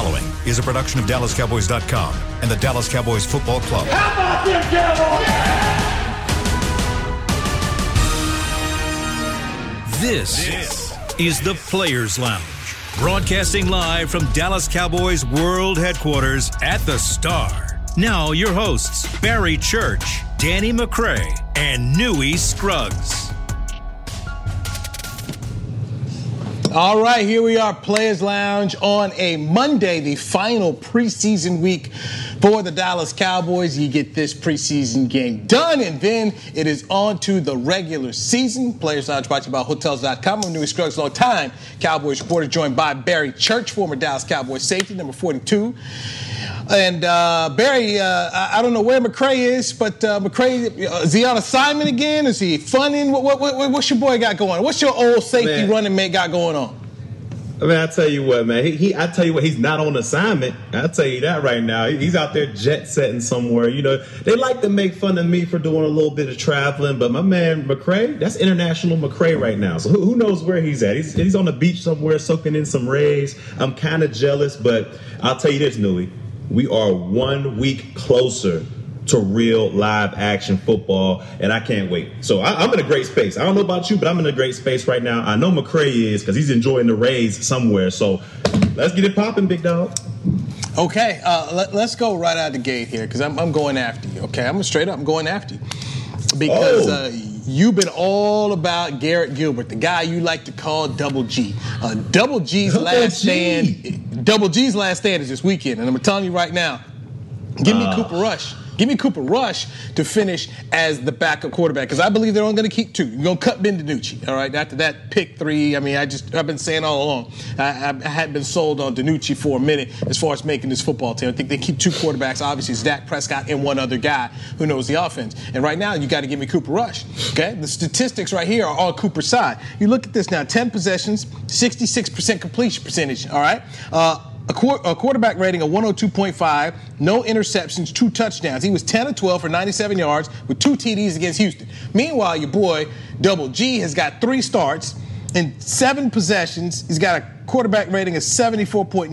following is a production of DallasCowboys.com and the Dallas Cowboys Football Club. How about them Cowboys? This, this is the Players Lounge, broadcasting live from Dallas Cowboys World Headquarters at the Star. Now, your hosts, Barry Church, Danny McCray, and Newy Scruggs. All right, here we are, Players Lounge on a Monday, the final preseason week for the Dallas Cowboys. You get this preseason game done, and then it is on to the regular season. Players Lounge brought to you by Hotels.com. I'm Newy Scruggs, long time Cowboys reporter, joined by Barry Church, former Dallas Cowboys safety, number 42. And uh, Barry, uh, I, I, don't know where McCray is, but uh, McCray, uh, is he on assignment again? Is he funning? What, what, what, what's your boy got going? What's your old safety man. running mate got going on? I mean, I tell you what, man. He, he, I tell you what, he's not on assignment. I tell you that right now. He's out there jet setting somewhere. You know, they like to make fun of me for doing a little bit of traveling, but my man McCray, that's international McCray right now. So who, who knows where he's at? He's, he's on the beach somewhere, soaking in some rays. I'm kind of jealous, but I'll tell you this, Newy we are one week closer to real live action football, and I can't wait. So I, am in a great space. I don't know about you, but I'm in a great space right now. I know McCray is because he's enjoying the Rays somewhere. So let's get it popping, big dog. Okay, uh, let, us go right out the gate here because I'm, I'm, going after you. Okay, I'm straight up I'm going after you because. Oh. Uh, you've been all about Garrett Gilbert, the guy you like to call Double G. Uh, Double G's Double last G. stand. Double G's last stand is this weekend, and I'm telling you right now, give me uh. Cooper Rush. Give me Cooper Rush to finish as the backup quarterback because I believe they're only going to keep two. You're going to cut Ben DiNucci, all right? After that pick three, I mean, I just I've been saying all along, I, I hadn't been sold on DiNucci for a minute as far as making this football team. I think they keep two quarterbacks. Obviously, it's Dak Prescott and one other guy who knows the offense. And right now, you got to give me Cooper Rush. Okay, the statistics right here are all Cooper's side. You look at this now: 10 possessions, 66% completion percentage. All right. Uh, a, qu- a, quarterback rating of 102.5, no interceptions, two touchdowns. He was 10 of 12 for 97 yards with two TDs against Houston. Meanwhile, your boy Double G has got three starts in seven possessions. He's got a quarterback rating of 74.9%,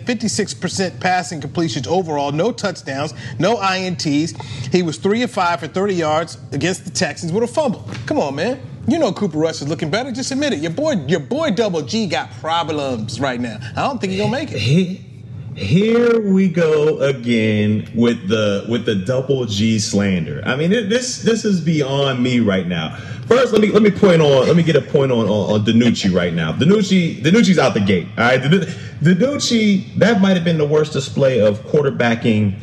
56% passing completions overall, no touchdowns, no INTs. He was three of five for 30 yards against the Texans with a fumble. Come on, man. You know Cooper Rush is looking better. Just admit it. Your boy, your boy Double G got problems right now. I don't think he's gonna make it. Here we go again with the with the double G slander. I mean, this this is beyond me right now. First, let me let me point on let me get a point on on, on DiNucci right now. DiNucci DiNucci's out the gate. All right, DiNucci that might have been the worst display of quarterbacking,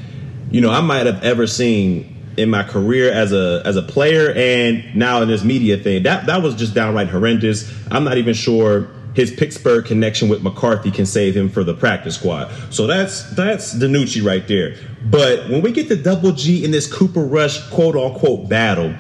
you know, I might have ever seen in my career as a as a player and now in this media thing. That that was just downright horrendous. I'm not even sure his Pittsburgh connection with McCarthy can save him for the practice squad. So that's that's DiNucci right there. But when we get to Double G in this Cooper Rush quote unquote battle,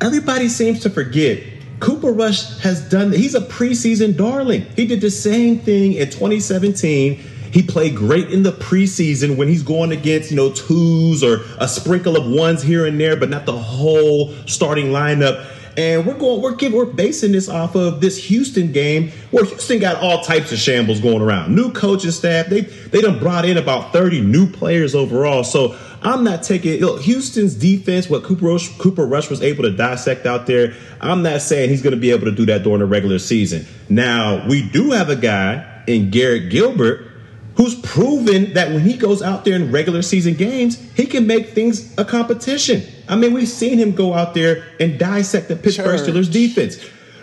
everybody seems to forget Cooper Rush has done he's a preseason darling. He did the same thing in 2017 he played great in the preseason when he's going against, you know, twos or a sprinkle of ones here and there, but not the whole starting lineup. And we're going, we're giving, we're basing this off of this Houston game where Houston got all types of shambles going around. New coaching staff, they they done brought in about 30 new players overall. So I'm not taking look, Houston's defense, what Cooper Rush, Cooper Rush was able to dissect out there. I'm not saying he's going to be able to do that during the regular season. Now we do have a guy in Garrett Gilbert who's proven that when he goes out there in regular season games, he can make things a competition. I mean, we've seen him go out there and dissect the Pittsburgh Church. Steelers defense.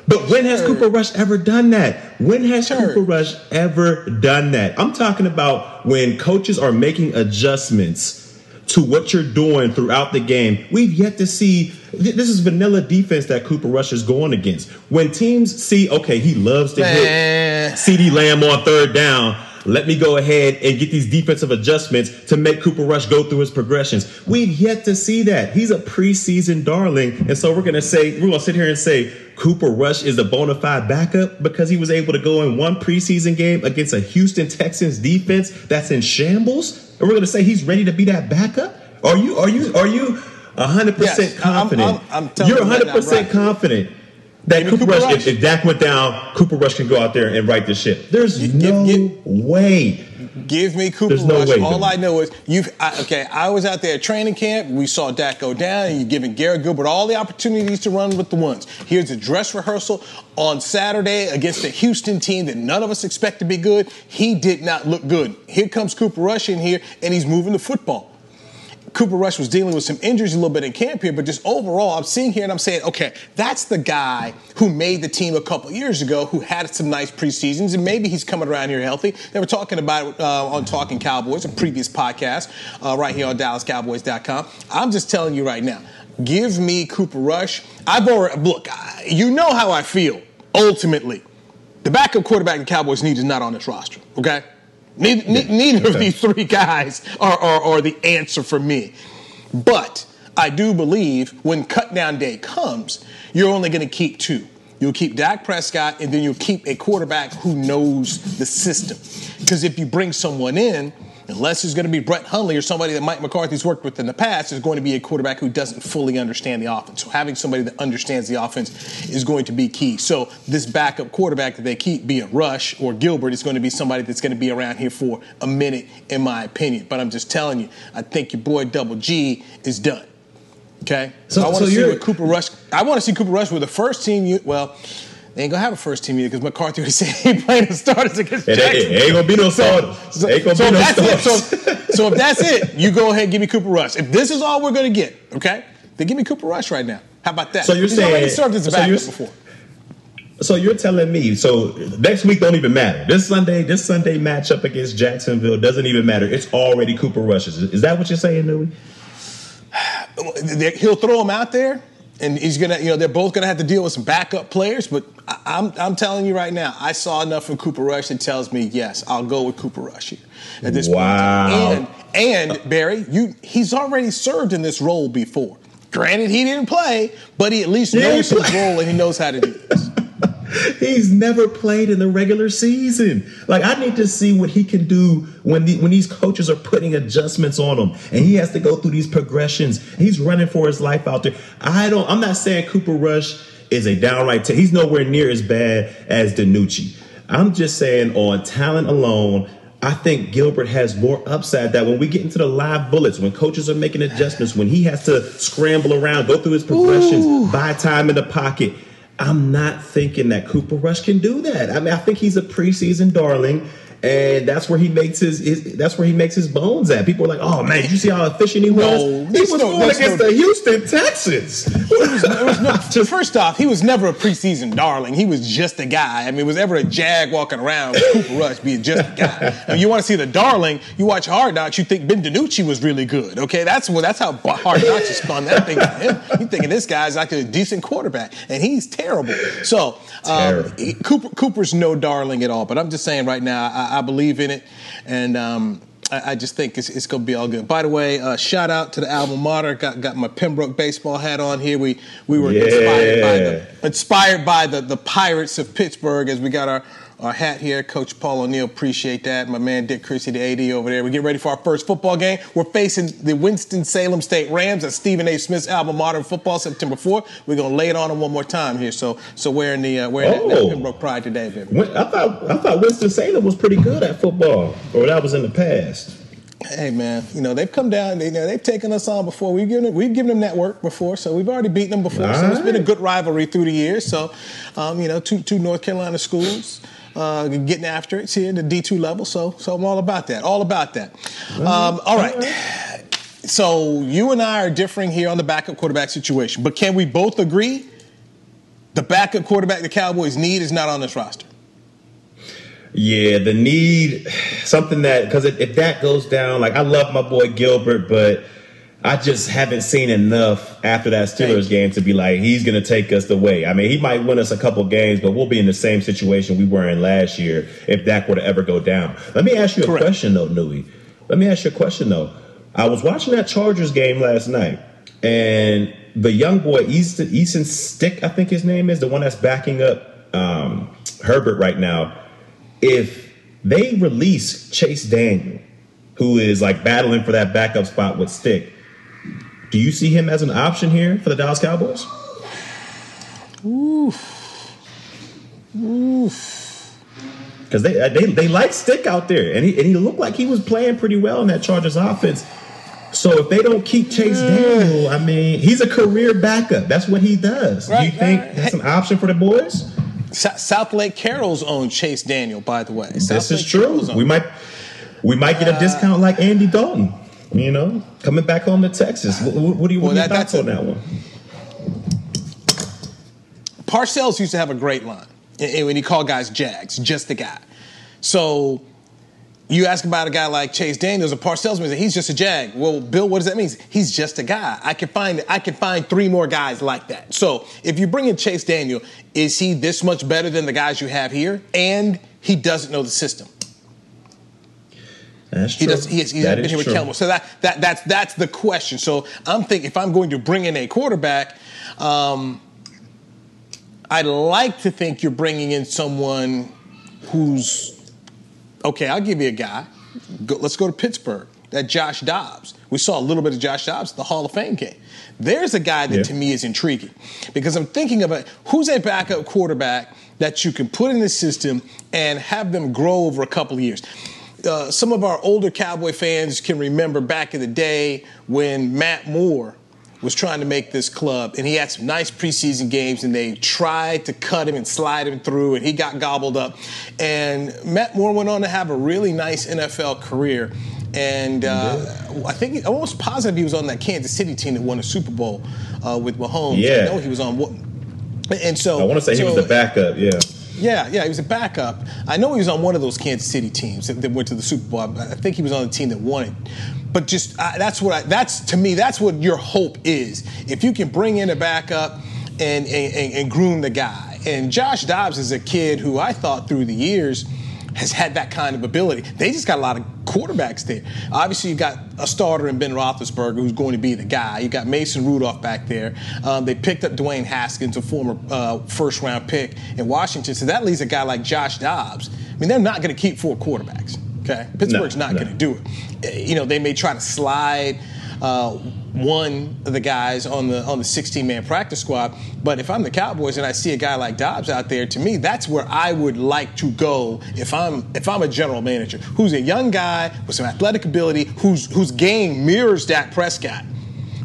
But when has Cooper Rush ever done that? When has Church. Cooper Rush ever done that? I'm talking about when coaches are making adjustments to what you're doing throughout the game. We've yet to see this is vanilla defense that Cooper Rush is going against. When teams see, okay, he loves to Man. hit CeeDee Lamb on third down let me go ahead and get these defensive adjustments to make Cooper Rush go through his progressions. We've yet to see that. He's a preseason darling. And so we're going to say, we're going to sit here and say, Cooper Rush is a bona fide backup because he was able to go in one preseason game against a Houston Texans defense that's in shambles. And we're going to say he's ready to be that backup. Are you, are you, are you 100% yes, confident? I'm, I'm, I'm You're 100% right now, right. confident that Cooper, Cooper Rush, Rush. If, if, Dak went down, Cooper Rush can go out there and write this shit. There's no way. Give me Cooper There's no Rush. way, All. I know is you've I, okay. I was out there at training camp. We saw Dak go down, and you're giving Garrett Gilbert all the opportunities to run with the ones. Here's a dress rehearsal on Saturday against a Houston team that none of us expect to be good. He did not look good. Here comes Cooper Rush in here, and he's moving the football. Cooper Rush was dealing with some injuries a little bit in camp here, but just overall, I'm seeing here and I'm saying, okay, that's the guy who made the team a couple years ago, who had some nice preseasons, and maybe he's coming around here healthy. They were talking about uh, on Talking Cowboys, a previous podcast, uh, right here on DallasCowboys.com. I'm just telling you right now, give me Cooper Rush. I've already look, I- you know how I feel ultimately. The backup quarterback the Cowboys need is not on this roster. Okay. Neither, ne- neither of these three guys are, are, are the answer for me. But I do believe when cut down day comes, you're only going to keep two. You'll keep Dak Prescott, and then you'll keep a quarterback who knows the system. Because if you bring someone in, unless it's going to be Brett Hundley or somebody that Mike McCarthy's worked with in the past, is going to be a quarterback who doesn't fully understand the offense. So having somebody that understands the offense is going to be key. So this backup quarterback that they keep, be it Rush or Gilbert, is going to be somebody that's going to be around here for a minute, in my opinion. But I'm just telling you, I think your boy Double G is done. Okay, So- I want so to see what Cooper Rush. I want to see Cooper Rush with the first team. You well, they ain't gonna have a first team either because McCarthy already said he playing the starters against It, Jackson. it ain't gonna be no starters. So, ain't gonna so be no it, so, starters. so if that's it, you go ahead and give me Cooper Rush. If this is all we're gonna get, okay, then give me Cooper Rush right now. How about that? So you're He's saying- served as a so backup you're- before. So you're telling me so next week don't even matter. This Sunday, this Sunday matchup against Jacksonville doesn't even matter. It's already Cooper Rush's. Is that what you're saying, Newy? He'll throw him out there, and he's gonna, you know, they're both gonna have to deal with some backup players. But I, I'm, I'm telling you right now, I saw enough from Cooper Rush that tells me yes, I'll go with Cooper Rush here at this Wow. point. in. And and Barry, you, he's already served in this role before. Granted, he didn't play, but he at least Yeah, knows his role and he knows how to do this. He's never played in the regular season. Like I need to see what he can do when the, when these coaches are putting adjustments on him, and he has to go through these progressions. He's running for his life out there. I don't. I'm not saying Cooper Rush is a downright. T- he's nowhere near as bad as DiNucci. I'm just saying on talent alone. I think Gilbert has more upside that when we get into the live bullets, when coaches are making adjustments, when he has to scramble around, go through his progressions, buy time in the pocket, I'm not thinking that Cooper Rush can do that. I mean, I think he's a preseason darling, and that's where he makes his, his that's where he makes his bones at. People are like, "Oh man, did you see how efficient he was? No, he was no- going against no- the Houston Texans." Was no, first off, he was never a preseason darling. He was just a guy. I mean, was ever a jag walking around with Cooper Rush being just a guy. I mean, you want to see the darling? You watch Hard Knocks. You think Ben DiNucci was really good. Okay, that's what that's how Hard Knocks is spun that thing. on him. You thinking this guy's like a decent quarterback, and he's terrible. So um, Terrible. Cooper, Cooper's no darling at all. But I'm just saying right now, I, I believe in it, and. Um, I I just think it's, it's going to be all good. By the way, uh, shout out to the alma mater. Got got my Pembroke baseball hat on here. We we were inspired by the inspired by the, the Pirates of Pittsburgh as we got our, our hat here. Coach Paul O'Neill, appreciate that. My man Dick Christy, the AD over there. We get ready for our first football game. We're facing the Winston-Salem State Rams at Stephen A. Smith's alma mater in football September 4th. We're going to lay it on them one more time here. So so wearing the uh, wearing that, that Oh. Pembroke pride today, baby. I thought I thought Winston Salem was pretty good at football, or that was in the past. Hey man, you know they've come down. They, you know, they've taken us on before. We've given them, we've given them that work before, so we've already beaten them before. so it's been a good rivalry through the years. So, um, you know, two two North Carolina schools uh, getting after it here in the D two level. So so I'm all about that. All about that. Um, all right. So you and I are differing here on the backup quarterback situation, but can we both agree the backup quarterback the Cowboys need is not on this roster? Yeah, the need something that because if, if that goes down, like I love my boy Gilbert, but I just haven't seen enough after that Steelers game to be like he's going to take us the way. I mean, he might win us a couple games, but we'll be in the same situation we were in last year if that were to ever go down. Let me ask you a Correct. question though, Newy. Let me ask you a question though. I was watching that Chargers game last night, and the young boy Easton, Easton Stick, I think his name is the one that's backing up um, Herbert right now if they release Chase Daniel, who is like battling for that backup spot with Stick, do you see him as an option here for the Dallas Cowboys? Oof. Oof. Because they, they they like stick out there, and he and he looked like he was playing pretty well in that Chargers offense. So if they don't keep Chase Daniel, I mean, he's a career backup. That's what he does. Right, Do you think right. that's an option for the boys? Southlake Carroll's own Chase Daniel, by the way. This South is Lake true. We might we might get a uh, discount like Andy Dalton. You know, coming back home to Texas. What, what do you, well, that, thoughts on that one? Parcells used to have a great line eh, eh, when he called guys Jags, just the guy. So you ask about a guy like Chase Daniels, a Parcells man, he's just a Jag. Well, Bill, what does that mean? He's just a guy. I can find I can find three more guys like that. So if you bring in Chase Daniel, is he this much better than the guys you have here? And he doesn't know the system. That's true. He does. He has, he's been here with Kelmo. So that, that that's that's the question. So I'm thinking if I'm going to bring in a quarterback, um, I'd like to think you're bringing in someone who's okay, I'll give you a guy. Go, let's go to Pittsburgh. That Josh Dobbs. We saw a little bit of Josh Dobbs at the Hall of Fame game. There's a guy that yeah. to me is intriguing because I'm thinking about who's a backup quarterback that you can put in the system and have them grow over a couple of years. Uh, some of our older Cowboy fans can remember back in the day when Matt Moore was trying to make this club, and he had some nice preseason games, and they tried to cut him and slide him through, and he got gobbled up. And Matt Moore went on to have a really nice NFL career. And uh, I think I'm almost positive he was on that Kansas City team that won a Super Bowl uh, with Mahomes. Yeah. I know he was on. And so I want to say so, he was the backup. Yeah. Yeah, yeah, he was a backup. I know he was on one of those Kansas City teams that, that went to the Super Bowl. I think he was on the team that won it but just that's what I, that's to me that's what your hope is. If you can bring in a backup and, and, and groom the guy. And Josh Dobbs is a kid who I thought through the years has had that kind of ability. They just got a lot of quarterbacks there. Obviously, you got a starter in Ben Roethlisberger who's going to be the guy. You got Mason Rudolph back there. Um, they picked up Dwayne Haskins, a former uh, first round pick in Washington. So that leaves a guy like Josh Dobbs. I mean, they're not going to keep four quarterbacks. Okay, Pittsburgh's no, not no. going to do it. You know, they may try to slide uh, one of the guys on the on the 16 man practice squad. But if I'm the Cowboys and I see a guy like Dobbs out there, to me, that's where I would like to go if I'm if I'm a general manager who's a young guy with some athletic ability, whose whose game mirrors Dak Prescott,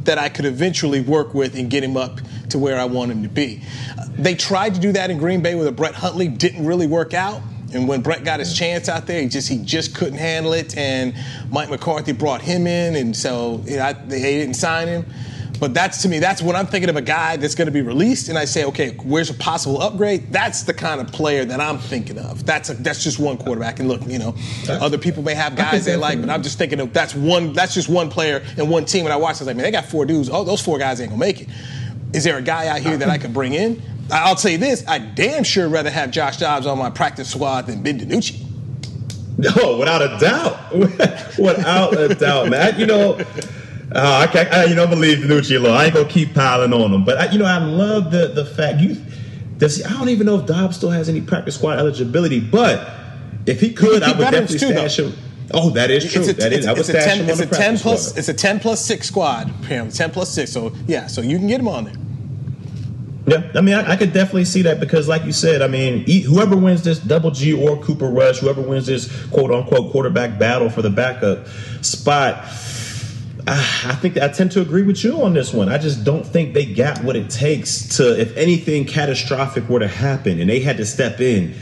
that I could eventually work with and get him up to where I want him to be. They tried to do that in Green Bay with a Brett Hundley, didn't really work out. And when Brett got his chance out there, he just he just couldn't handle it. And Mike McCarthy brought him in, and so you know, I, they didn't sign him. But that's to me, that's when I'm thinking of a guy that's going to be released, and I say, okay, where's a possible upgrade? That's the kind of player that I'm thinking of. That's a, that's just one quarterback. And look, you know, other people may have guys they like, but I'm just thinking of that's one that's just one player and one team. And I watched, I was like, man, they got four dudes. Oh, those four guys ain't gonna make it. Is there a guy out here that I could bring in? I'll say this: I damn sure rather have Josh Dobbs on my practice squad than Ben DiNucci. No, without a doubt, without a doubt, man. You know, uh, I can't. I, you know, believe DiNucci alone. I ain't gonna keep piling on him, but I, you know, I love the the fact you. Does I don't even know if Dobbs still has any practice squad eligibility, but if he could, I would definitely too, stash though. him. Oh, that is true. It's a, that is. I would stash 10, him on the ten plus. Squad. It's a ten plus six squad. Apparently, ten plus six. So yeah, so you can get him on there. Yeah, I mean, I, I, could definitely see that because, like you said, I mean, whoever wins this Double G or Cooper Rush, whoever wins this quote unquote quarterback battle for the backup spot, I think I tend to agree with you on this one. I just don't think they got what it takes to, if anything catastrophic were to happen and they had to step in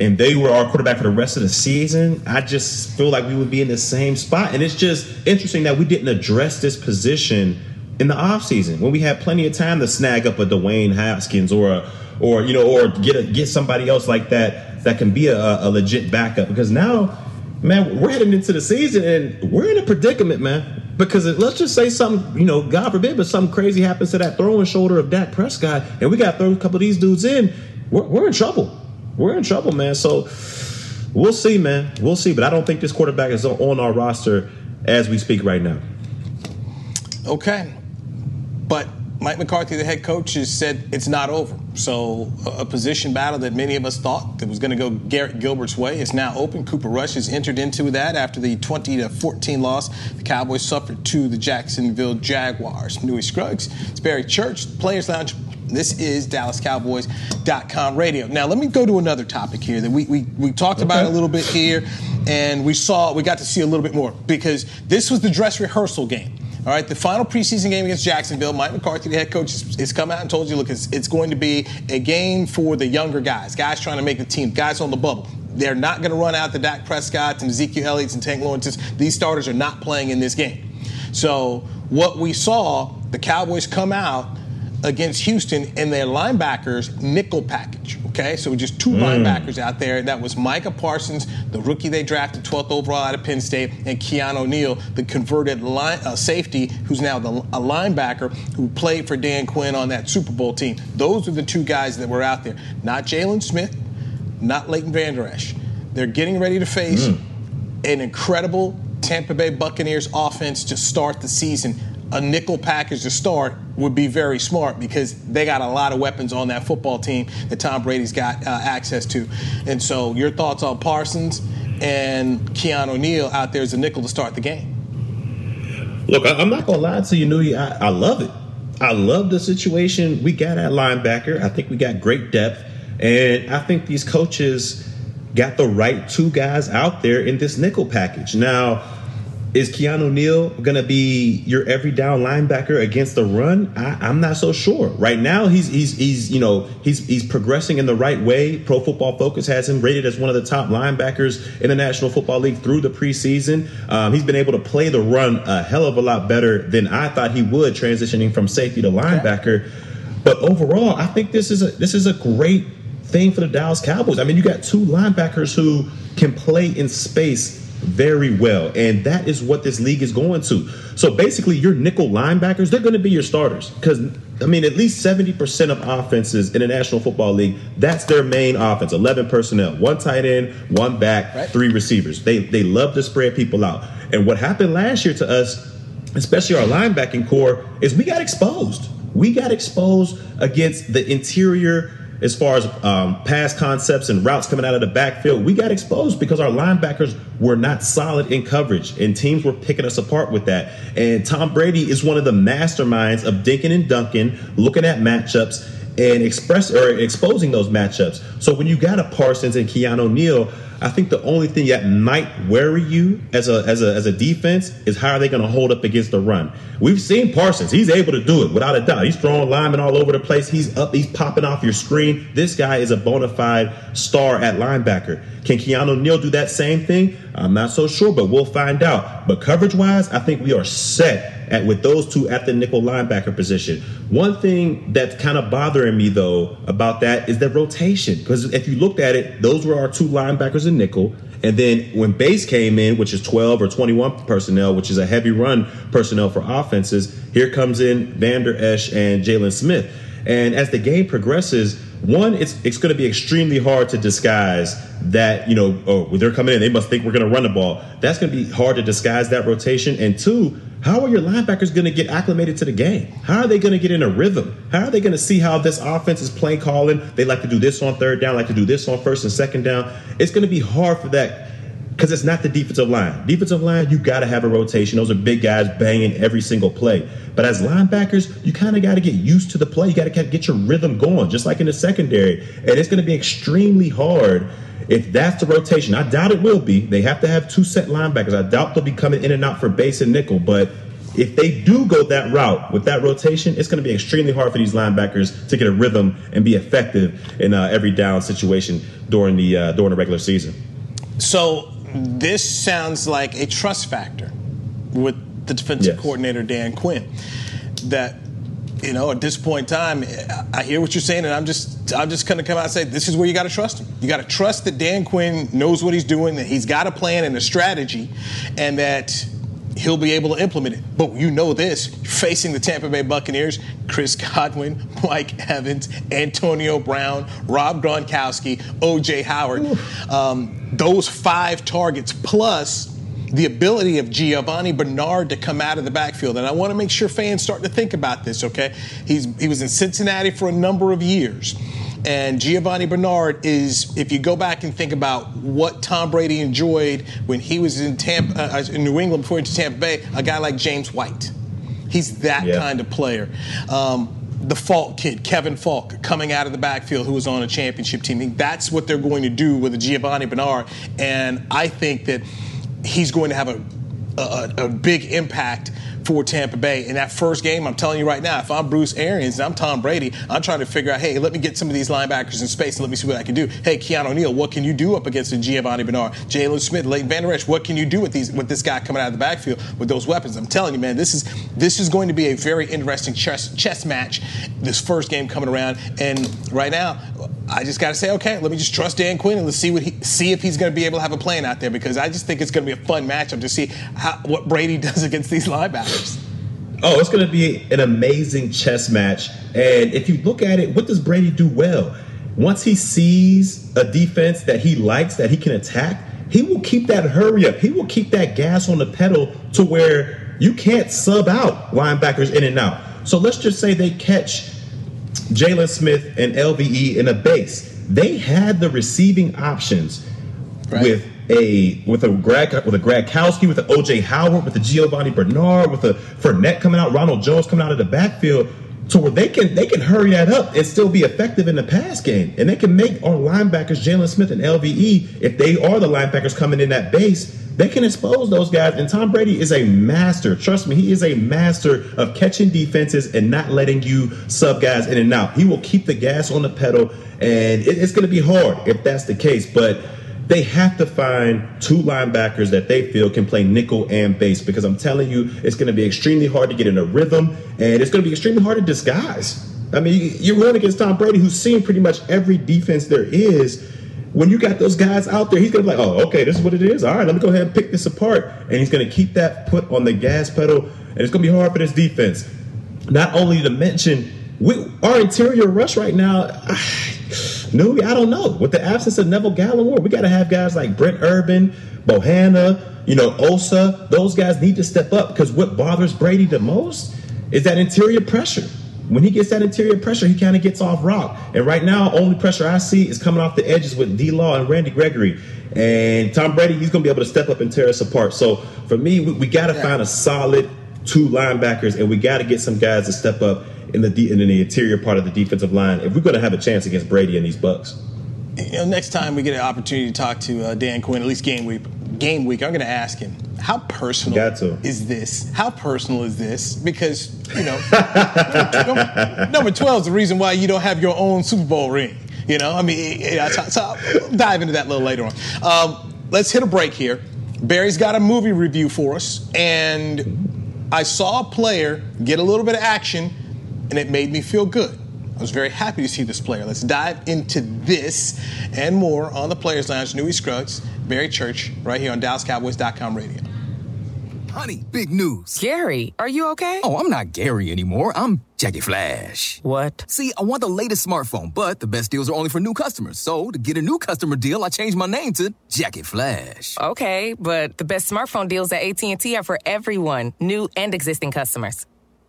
and they were our quarterback for the rest of the season, I just feel like we would be in the same spot. And it's just interesting that we didn't address this position in the offseason when we had plenty of time to snag up a Dwayne Haskins or a, or you know or get a, get somebody else like that that can be a, a legit backup. Because now man we're heading into the season and we're in a predicament man. Because it, let's just say something you know God forbid but something crazy happens to that throwing shoulder of Dak Prescott and we got to throw a couple of these dudes in we're, we're in trouble. We're in trouble man. So we'll see man. We'll see. But I don't think this quarterback is on our roster as we speak right now. Okay but Mike McCarthy, the head coach, has said it's not over. So a position battle that many of us thought that was going to go Garrett Gilbert's way is now open. Cooper Rush has entered into that after the 20 to 14 loss the Cowboys suffered to the Jacksonville Jaguars. Newy Scruggs, it's Barry Church, Players Lounge. This is DallasCowboys.com radio. Now, let me go to another topic here that we, we, we talked okay. about a little bit here, and we saw, we got to see a little bit more because this was the dress rehearsal game. All right, the final preseason game against Jacksonville, Mike McCarthy, the head coach, has come out and told you, look, it's, it's going to be a game for the younger guys, guys trying to make the team, guys on the bubble. They're not going to run out the Dak Prescott and Ezekiel Elliott's and Tank Lawrence's. These starters are not playing in this game. So what we saw, the Cowboys come out against Houston and their linebackers nickel package. Okay, so just two mm. linebackers out there. That was Micah Parsons, the rookie they drafted 12th overall out of Penn State, and Keanu Neal, the converted line, uh, safety, who's now the, a linebacker who played for Dan Quinn on that Super Bowl team. Those are the two guys that were out there. Not Jaylon Smith, not Leighton Vander Esch. They're getting ready to face mm. an incredible Tampa Bay Buccaneers offense to start the season a nickel package to start would be very smart because they got a lot of weapons on that football team that Tom Brady's got uh, access to. And so, your thoughts on Parsons and Keanu Neal out there as a nickel to start the game? Look, I, am not gonna lie to you, Newy. I, I love it. I love the situation we got at linebacker. I think we got great depth, and I think these coaches got the right two guys out there in this nickel package. Now is Keanu Neal to be your every down linebacker against the run? I, am not so sure. Right now, he's he's he's you know he's he's progressing in the right way. Pro Football Focus has him rated as one of the top linebackers in the National Football League through the preseason. Um, he's been able to play the run a hell of a lot better than I thought he would, transitioning from safety to linebacker. But overall, I think this is a this is a great thing for the Dallas Cowboys. I mean, you got two linebackers who can play in space very well. And that is what this league is going to. So basically, your nickel linebackers, they're going to be your starters. Because, I mean, at least 70% of offenses in the National Football League, that's their main offense 11 personnel, one tight end, one back, right. three receivers. They, they love to spread people out. And what happened last year to us, especially our linebacking core, is we got exposed. We got exposed against the interior as far as um, pass concepts and routes coming out of the backfield, we got exposed because our linebackers were not solid in coverage, and teams were picking us apart with that. And Tom Brady is one of the masterminds of dinking and dunking, looking at matchups and express or exposing those matchups. So when you got a Parsons and Keanu Neal, I think the only thing that might worry you as a as a as a defense is how are they going to hold up against the run. We've seen Parsons; he's able to do it without a doubt. He's throwing linemen all over the place. He's up, he's popping off your screen. This guy is a bona fide star at linebacker. Can Keanu Neal do that same thing? I'm not so sure, but we'll find out. But coverage wise, I think we are set at with those two at the nickel linebacker position. One thing that's kind of bothering me though about that is the rotation. Because if you looked at it, those were our two linebackers in nickel. And then when base came in, which is 12 or 21 personnel, which is a heavy run personnel for offenses, here comes in Vander Esch and Jaylon Smith. And as the game progresses, one, it's it's going to be extremely hard to disguise that you know, oh, they're coming in, they must think we're going to run the ball. That's going to be hard to disguise that rotation. And two, how are your linebackers going to get acclimated to the game? How are they going to get in a rhythm? How are they going to see how this offense is playing calling? They like to do this on third down, like to do this on first and second down. It's going to be hard for that because it's not the defensive line. Defensive line, you got to have a rotation. Those are big guys banging every single play. But as linebackers, you kind of got to get used to the play. You got to get your rhythm going, just like in the secondary. And it's going to be extremely hard if that's the rotation. I doubt it will be. They have to have two set linebackers. I doubt they'll be coming in and out for base and nickel. But if they do go that route with that rotation, it's going to be extremely hard for these linebackers to get a rhythm and be effective in uh, every down situation during the uh, during the regular season. So this sounds like a trust factor with the defensive yes. coordinator Dan Quinn. That you know, at this point in time, I hear what you're saying, and I'm just I'm just to come out and say this is where you got to trust him. You got to trust that Dan Quinn knows what he's doing, that he's got a plan and a strategy, and that he'll be able to implement it. But you know this, facing the Tampa Bay Buccaneers, Chris Godwin, Mike Evans, Antonio Brown, Rob Gronkowski, O.J. Howard, um, those five targets plus the ability of Giovani Bernard to come out of the backfield. And I want to make sure fans start to think about this, okay? He's, he was in Cincinnati for a number of years. And Giovani Bernard is, if you go back and think about what Tom Brady enjoyed when he was in Tampa, uh, uh in New England before he went to Tampa Bay, a guy like James White. He's that yeah. kind of player. Um, the Faulk kid, Kevin Faulk, coming out of the backfield, who was on a championship team. That's what they're going to do with a Giovani Bernard, and I think that he's going to have a, a, a big impact for Tampa Bay. In that first game, I'm telling you right now, if I'm Bruce Arians and I'm Tom Brady, I'm trying to figure out, hey, let me get some of these linebackers in space and let me see what I can do. Hey, Keanu Neal, what can you do up against a Giovani Bernard? Jaylon Smith, Leighton Vander Esch, what can you do with these with this guy coming out of the backfield with those weapons? I'm telling you, man, this is this is going to be a very interesting chess chess match. This first game coming around, and right now, I just got to say, okay, let me just trust Dan Quinn and let's see what he see if he's going to be able to have a plan out there because I just think it's going to be a fun matchup to see how, what Brady does against these linebackers. Oh, it's going to be an amazing chess match. And if you look at it, what does Brady do well? Once he sees a defense that he likes, that he can attack, he will keep that hurry up. He will keep that gas on the pedal to where you can't sub out linebackers in and out. So let's just say they catch Jaylon Smith and LVE in a base. They had the receiving options right. with a with a Greg with a Gronkowski, with an OJ Howard, with a Giovani Bernard, with a Fournette coming out, Ronald Jones coming out of the backfield, to where they can they can hurry that up and still be effective in the pass game, and they can make our linebackers Jaylon Smith and LVE if they are the linebackers coming in that base. They can expose those guys, and Tom Brady is a master. Trust me, he is a master of catching defenses and not letting you sub guys in and out. He will keep the gas on the pedal, and it, it's going to be hard if that's the case. But they have to find two linebackers that they feel can play nickel and base because I'm telling you, it's going to be extremely hard to get in a rhythm and it's going to be extremely hard to disguise. I mean, you're going against Tom Brady, who's seen pretty much every defense there is. When you got those guys out there, he's going to be like, oh, okay, this is what it is. All right, let me go ahead and pick this apart. And he's going to keep that foot on the gas pedal, and it's going to be hard for this defense. Not only to mention, we, our interior rush right now. No, I don't know. With the absence of Neville Gallimore, we got to have guys like Brent Urban, Bohanna, you know, Osa. Those guys need to step up because what bothers Brady the most is that interior pressure. When he gets that interior pressure, he kind of gets off rock. And right now, only pressure I see is coming off the edges with D Law and Randy Gregory. And Tom Brady, he's going to be able to step up and tear us apart. So for me, we, we got to yeah. find a solid two linebackers, and we got to get some guys to step up in the de- in the interior part of the defensive line if we're going to have a chance against Brady and these Bucks. You know, next time we get an opportunity to talk to uh, Dan Quinn, at least game week, game week, I'm going to ask him how personal is this? How personal is this? Because you know, number twelve is the reason why you don't have your own Super Bowl ring. You know, I mean, so, so I'll dive into that a little later on. Um, let's hit a break here. Barry's got a movie review for us, and I saw a player get a little bit of action and it made me feel good. I was very happy to see this player. Let's dive into this and more on the Players Lounge. Newy Scruggs, Barry Church, right here on DallasCowboys.com radio. Honey, big news. Gary, are you okay? Oh, I'm not Gary anymore. I'm Jackie Flash. What? See, I want the latest smartphone, but the best deals are only for new customers. So, to get a new customer deal, I changed my name to Jackie Flash. Okay, but the best smartphone deals at AT&T are for everyone, new and existing customers.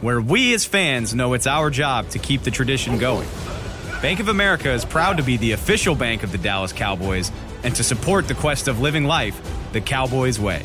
where we as fans know it's our job to keep the tradition going. Bank of America is proud to be the official bank of the Dallas Cowboys and to support the quest of living life the Cowboys way.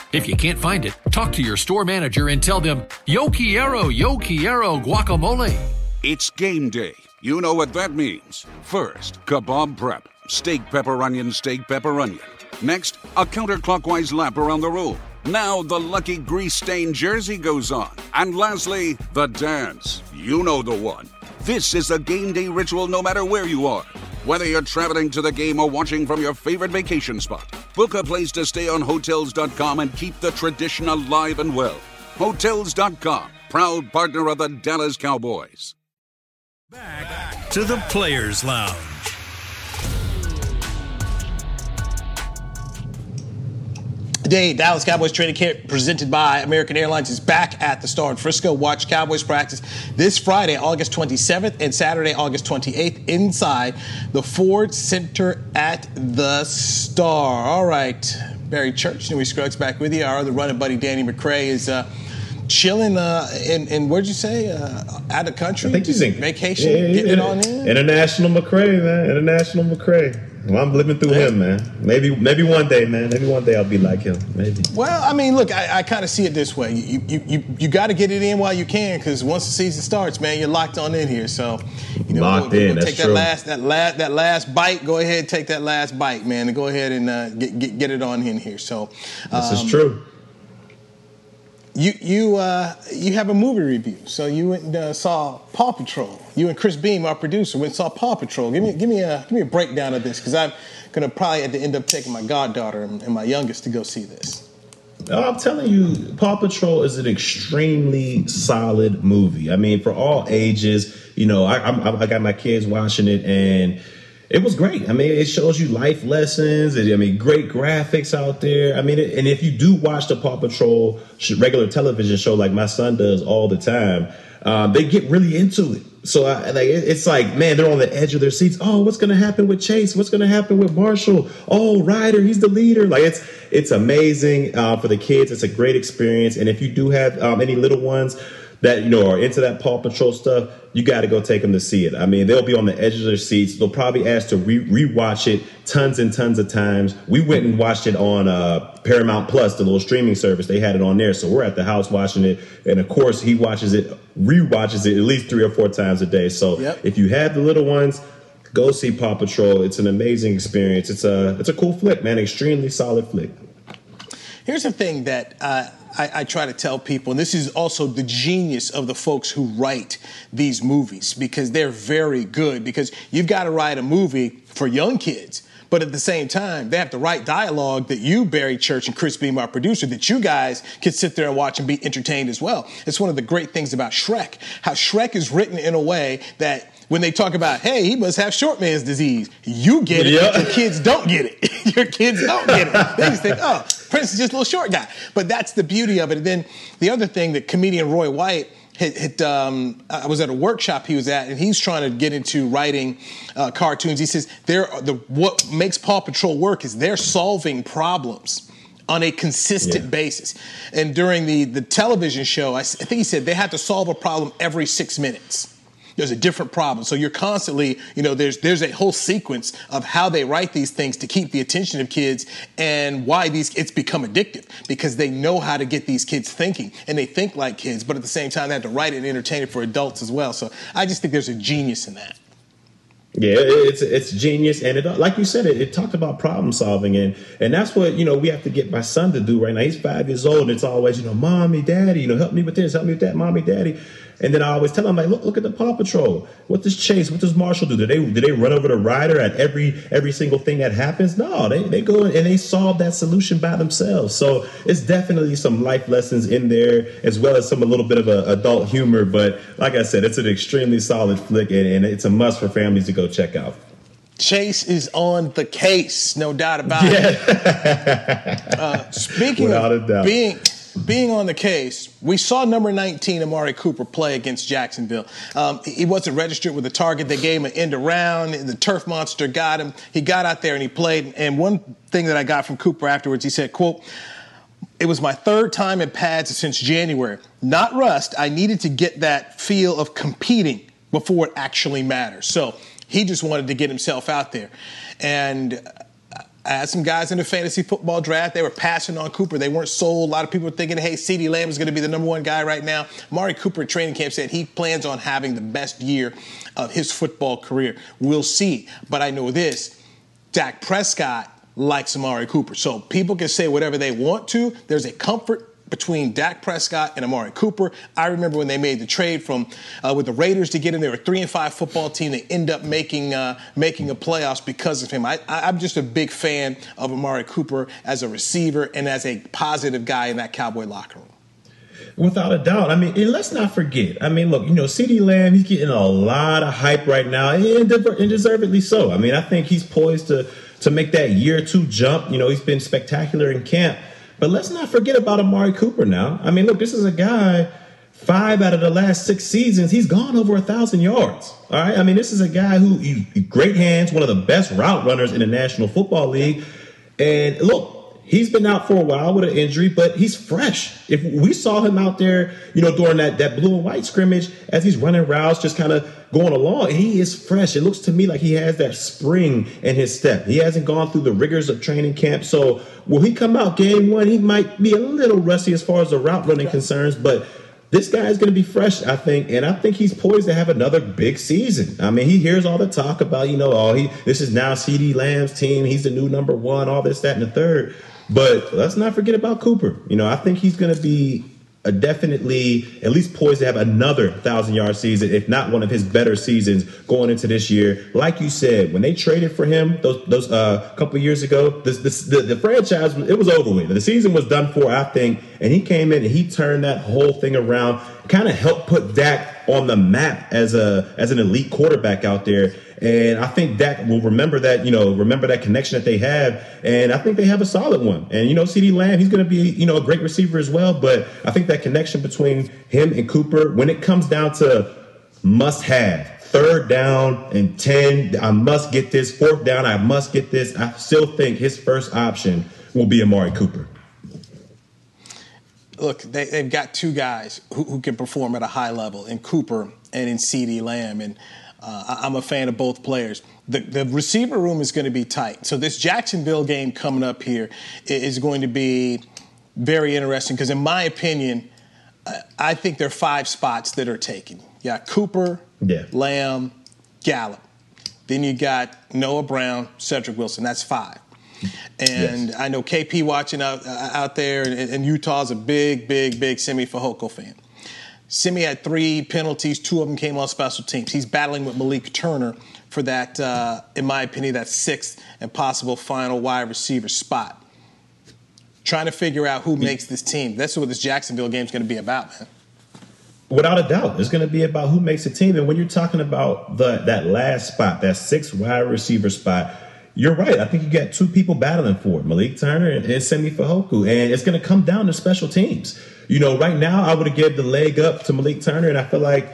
If you can't find it, talk to your store manager and tell them, Yo quiero, yo quiero guacamole. It's game day. You know what that means. First, kebab prep. Steak, pepper, onion, steak, pepper, onion. Next, a counterclockwise lap around the room. Now the lucky grease stained jersey goes on. And lastly, the dance. You know the one. This is a game day ritual no matter where you are. Whether you're traveling to the game or watching from your favorite vacation spot, book a place to stay on Hotels.com and keep the tradition alive and well. Hotels.com, proud partner of the Dallas Cowboys. Back to the Players Lounge. Today, Dallas Cowboys training camp presented by American Airlines is back at the Star in Frisco. Watch Cowboys practice this Friday, August 27th, and Saturday, August 28th, inside the Ford Center at the Star. All right, Barry Church, Newy Scruggs back with you. Our other running buddy, Danny McCray, is. Uh, chilling uh, in, in where'd you say uh, out of country? I think he's in vacation, yeah, yeah, getting yeah. it on in. International McCray, man. International McCray. Well, I'm living through him, man. Maybe, maybe one day, man. Maybe one day I'll be like him. Maybe. Well, I mean, look, I, I kind of see it this way. You you you, you got to get it in while you can, because once the season starts, man, you're locked on in here. So, you know, Locked we'll, in, we'll that's take true. that last that last that last bite. Go ahead, take that last bite, man, and go ahead and uh, get, get get it on in here. So, This um, is true. You you uh, you have a movie review. So you went and uh, saw Paw Patrol. You and Chris Beam, our producer, went saw Paw Patrol. Give me give me a give me a breakdown of this because I'm gonna probably at the end up taking my goddaughter and, my youngest to go see this. I'm telling you, Paw Patrol is an extremely solid movie. I mean, for all ages. You know, I, I, I got my kids watching it, and it was great. I mean, it shows you life lessons. I mean, great graphics out there. I mean, it, and if you do watch the Paw Patrol regular television show, like my son does all the time, um, they get really into it. So I, like, it's like, man, they're on the edge of their seats. Oh, what's going to happen with Chase? What's going to happen with Marshall? Oh, Ryder, he's the leader. Like it's it's amazing uh, for the kids. It's a great experience. And if you do have um, any little ones that you know are into that Paw Patrol stuff, you got to go take them to see it. I mean, they'll be on the edge of their seats. They'll probably ask to re- rewatch it tons and tons of times. We went and watched it on uh, Paramount Plus, the little streaming service. They had it on there, so we're at the house watching it. And of course, he watches it, rewatches it at least three or four times a day. So Yep. if you have the little ones. Go see Paw Patrol. It's an amazing experience. It's a it's a cool flick, man. Extremely solid flick. Here's the thing that uh, I, I try to tell people, and this is also the genius of the folks who write these movies because they're very good. Because you've got to write a movie for young kids, but at the same time, they have to write dialogue that you, Barry Church, and Chris Beam, our producer, that you guys can sit there and watch and be entertained as well. It's one of the great things about Shrek, how Shrek is written in a way that when they talk about, hey, he must have short man's disease, you get it, Yeah. but your kids don't get it. your kids don't get it. They just think, oh, Prince is just a little short guy. But that's the beauty of it. And then the other thing that comedian Roy White had, had um, I was at a workshop he was at, and he's trying to get into writing uh, cartoons. He says, "There, the what makes Paw Patrol work is they're solving problems." On a consistent Yeah. basis, and during the the television show, I think he said they had to solve a problem every six minutes there's a different problem. So you're constantly, you know, there's there's a whole sequence of how they write these things to keep the attention of kids and why these it's become addictive because they know how to get these kids thinking and they think like kids, but at the same time they have to write it and entertain it for adults as well. So I just think there's a genius in that. Yeah, it's it's genius, and it like you said, it, it talked about problem solving, and and that's what you know we have to get my son to do right now. He's five years old, and it's always you know, mommy, daddy, you know, help me with this, help me with that, mommy, daddy, and then I always tell him like, look, look at the Paw Patrol. What does Chase? What does Marshall do? Do they do they run over the Ryder at every every single thing that happens? No, they they go and they solve that solution by themselves. So it's definitely some life lessons in there, as well as some a little bit of a adult humor. But like I said, it's an extremely solid flick, and, and it's a must for families to go check out. Chase is on the case, no doubt about it. Uh, speaking Without of being being on the case, we saw number 19 Amari Cooper play against Jacksonville. Um, he wasn't registered with the target. They gave him an end around. The turf monster got him. He got out there and he played. And one thing that I got from Cooper afterwards, he said, "quote." It was my third time in pads since January. Not rust. I needed to get that feel of competing before it actually matters. So he just wanted to get himself out there. And I had some guys in the fantasy football draft. They were passing on Cooper. They weren't sold. A lot of people were thinking, hey, CeeDee Lamb is going to be the number one guy right now. Amari Cooper at training camp said he plans on having the best year of his football career. We'll see. But I know this Dak Prescott likes Amari Cooper. So people can say whatever they want to. There's a comfort between Dak Prescott and Amari Cooper. I remember when they made the trade from uh, with the Raiders to get in. They were a three and five football team. They end up making uh, making a playoffs because of him. I, am just a big fan of Amari Cooper as a receiver and as a positive guy in that Cowboy locker room. Without a doubt. I mean, and let's not forget. I mean, look, you know, CeeDee Lamb, he's getting a lot of hype right now, and, and deservedly so. I mean, I think he's poised to to make that year two jump. You know, he's been spectacular in camp. But let's not forget about Amari Cooper now. I mean, look, this is a guy, five out of the last six seasons, he's gone over a thousand yards. All right. I mean, this is a guy who, great hands, one of the best route runners in the National Football League. And look, he's been out for a while with an injury, but he's fresh. If we saw him out there, you know, during that, that blue and white scrimmage as he's running routes, just kind of going along, he is fresh. It looks to me like he has that spring in his step. He hasn't gone through the rigors of training camp. So will he come out game one? He might be a little rusty as far as the route running concerns, but this guy is going to be fresh, I think, and I think he's poised to have another big season. I mean, he hears all the talk about, you know, oh, he this is now CeeDee Lamb's team. He's the new number one, all this, that, and the third. But let's not forget about Cooper. You know, I think he's going to be a definitely at least poised to have another thousand yard season, if not one of his better seasons going into this year. Like you said, when they traded for him those those uh, couple years ago, this, this, the, the franchise it was over with. The season was done for, I think, and he came in and he turned that whole thing around, kind of helped put Dak on the map as a as an elite quarterback out there. And I think Dak will remember that, you know, remember that connection that they have. And I think they have a solid one. And, you know, CeeDee Lamb, he's going to be, you know, a great receiver as well. But I think that connection between him and Cooper, when it comes down to must have, third down and 10, I must get this, fourth down, I must get this. I still think his first option will be Amari Cooper look, they, have got two guys who, who, can perform at a high level in Cooper and in CeeDee Lamb. And uh, I'm a fan of both players. The, the receiver room is going to be tight. So this Jacksonville game coming up here is going to be very interesting because, in my opinion, I think there are five spots that are taken. Yeah, Cooper, yeah. Lamb, Gallup. Then you got Noah Brown, Cedric Wilson. That's five. And yes. I know KP watching out, out there, and, and Utah's a big, big, big Simi Fehoko fan. Simi had three penalties. Two of them came on special teams. He's battling with Malik Turner for that, uh, in my opinion, that sixth and possible final wide receiver spot. Trying to figure out who makes this team. That's what this Jacksonville game is going to be about, man. Without a doubt, it's going to be about who makes the team. And when you're talking about the that last spot, that sixth wide receiver spot, you're right. I think you got two people battling for it, Malik Turner and, and Simi Fehoko. And it's going to come down to special teams. You know, right now I would have given the leg up to Malik Turner, and I feel like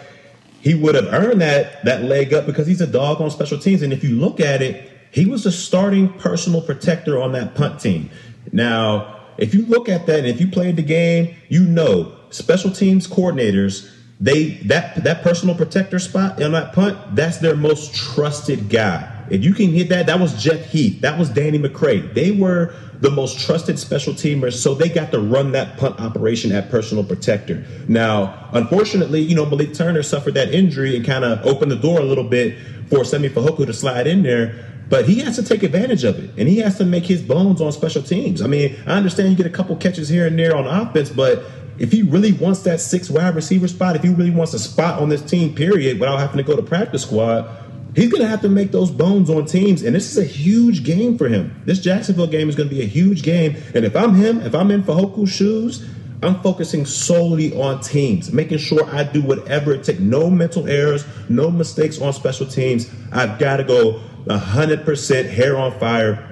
he would have earned that that leg up because he's a dog on special teams. And if you look at it, he was the starting personal protector on that punt team. Now, if you look at that and if you played the game, you know special teams coordinators they that that personal protector spot on that punt, that's their most trusted guy. If you can hit that, that was Jeff Heath, that was Danny McCray. They were the most trusted special teamers, so they got to run that punt operation at personal protector. Now, unfortunately, you know, Malik Turner suffered that injury and kind of opened the door a little bit for Simi Fehoko to slide in there. But he has to take advantage of it, and he has to make his bones on special teams. I mean, I understand you get a couple catches here and there on offense, but if he really wants that six wide receiver spot, if he really wants a spot on this team, period, without having to go to practice squad, he's going to have to make those bones on teams. And this is a huge game for him. This Jacksonville game is going to be a huge game. And if I'm him, if I'm in Fehoko's shoes, I'm focusing solely on teams, making sure I do whatever it takes. No mental errors, no mistakes on special teams. I've got to go 100% hair on fire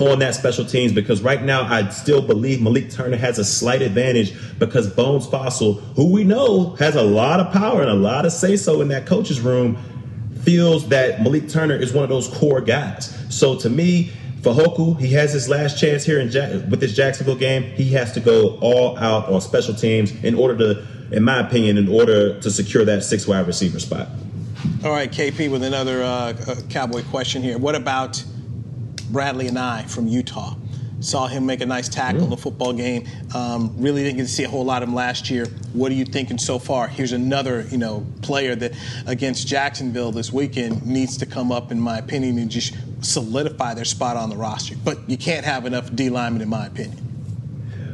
on that special teams because right now I still believe Malik Turner has a slight advantage because Bones Fassel, who we know has a lot of power and a lot of say so in that coach's room, feels that Malik Turner is one of those core guys. So to me, Fehoko, he has his last chance here in Jack- with this Jacksonville game. He has to go all out on special teams in order to, in my opinion, in order to secure that six wide receiver spot. All right, KP, with another uh, Cowboy question here. What about Bradley Anae from Utah. Saw him make a nice tackle in the football game. Um, really didn't get to see a whole lot of him last year. What are you thinking so far? Here's another, you know, player that against Jacksonville this weekend needs to come up, in my opinion, and just solidify their spot on the roster. But you can't have enough D linemen, in my opinion.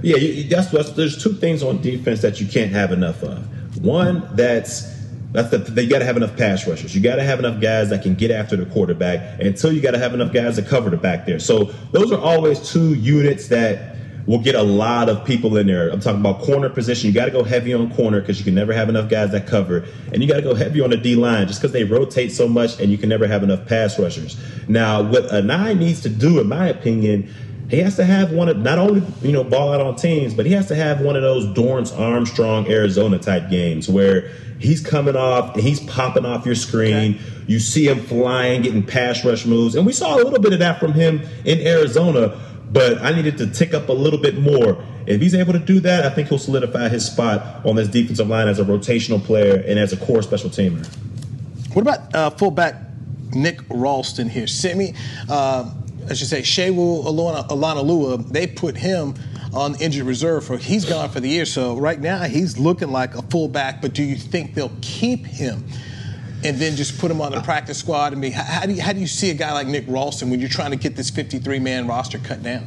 Yeah, you, that's, that's there's two things on defense that you can't have enough of. One that's that's the, they got to have enough pass rushers. You got to have enough guys that can get after the quarterback. Until you got to have enough guys to cover the back there. So those are always two units that will get a lot of people in there. I'm talking about corner position. You got to go heavy on corner because you can never have enough guys that cover, and you got to go heavy on the D line just because they rotate so much, and you can never have enough pass rushers. Now, what Anae needs to do, in my opinion he has to have one of not only you know ball out on teams, but he has to have one of those Dorance Armstrong Arizona type games where he's coming off and he's popping off your screen. Okay. You see him flying, getting pass rush moves, and we saw a little bit of that from him in Arizona. But I needed to tick up a little bit more. If he's able to do that, I think he'll solidify his spot on this defensive line as a rotational player and as a core special teamer. What about uh, fullback Nick Ralston here? Semi, uh, I should say, Sewo Olonilua, they put him on injured reserve for he's gone for the year. So right now he's looking like a fullback. But do you think they'll keep him? And then just put him on the practice squad. I mean, how do you, how do you see a guy like Nick Ralston when you're trying to get this 53 man roster cut down?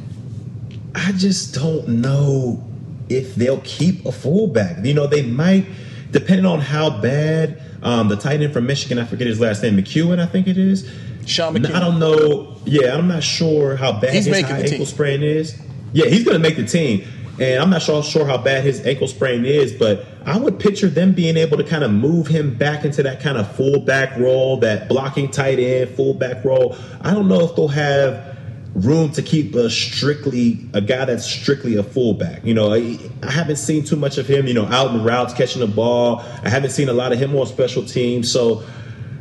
I just don't know if they'll keep a fullback. You know, they might, depending on how bad um, the tight end from Michigan, I forget his last name, McKeon, I think it is. Sean McKeon. I don't know. Yeah, I'm not sure how bad he's his ankle team. sprain is. Yeah, he's going to make the team. And I'm not sure, sure how bad his ankle sprain is, but I would picture them being able to kind of move him back into that kind of fullback role, that blocking tight end fullback role. I don't know if they'll have room to keep a strictly a guy that's strictly a fullback. You know, I, I, haven't seen too much of him. You know, out in routes catching the ball. I haven't seen a lot of him on special teams. So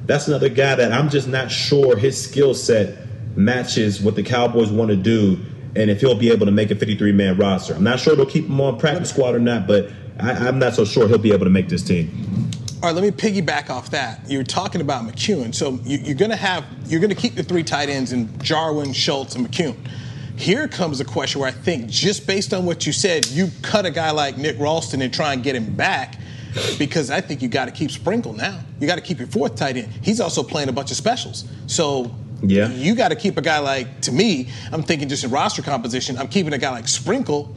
that's another guy that I'm just not sure his skill set matches what the Cowboys want to do and if he'll be able to make a 53 man roster. I'm not sure they'll keep him on practice squad or not, but I, am not so sure he'll be able to make this team. All right, let me piggyback off that. You're talking about McKeon, so you, are going to have you're going to keep the three tight ends in Jarwin, Schultz, and McKeon. Here comes a question where I think just based on what you said, you cut a guy like Nick Ralston and try and get him back because I think you got to keep Sprinkle now. You got to keep your fourth tight end. He's also playing a bunch of specials. So yeah. you got to keep a guy like, to me, I'm thinking just in roster composition, I'm keeping a guy like Sprinkle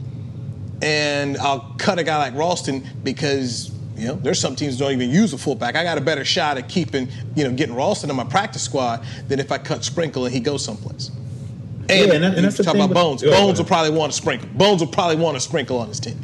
and I'll cut a guy like Ralston because you know, there's some teams don't even use a fullback. I got a better shot at keeping, you know, getting Ralston in my practice squad than if I cut Sprinkle and he goes someplace. And, yeah, and, that, and that's talk about Bones. Bones will probably want to sprinkle. Bones will probably want to sprinkle on his team.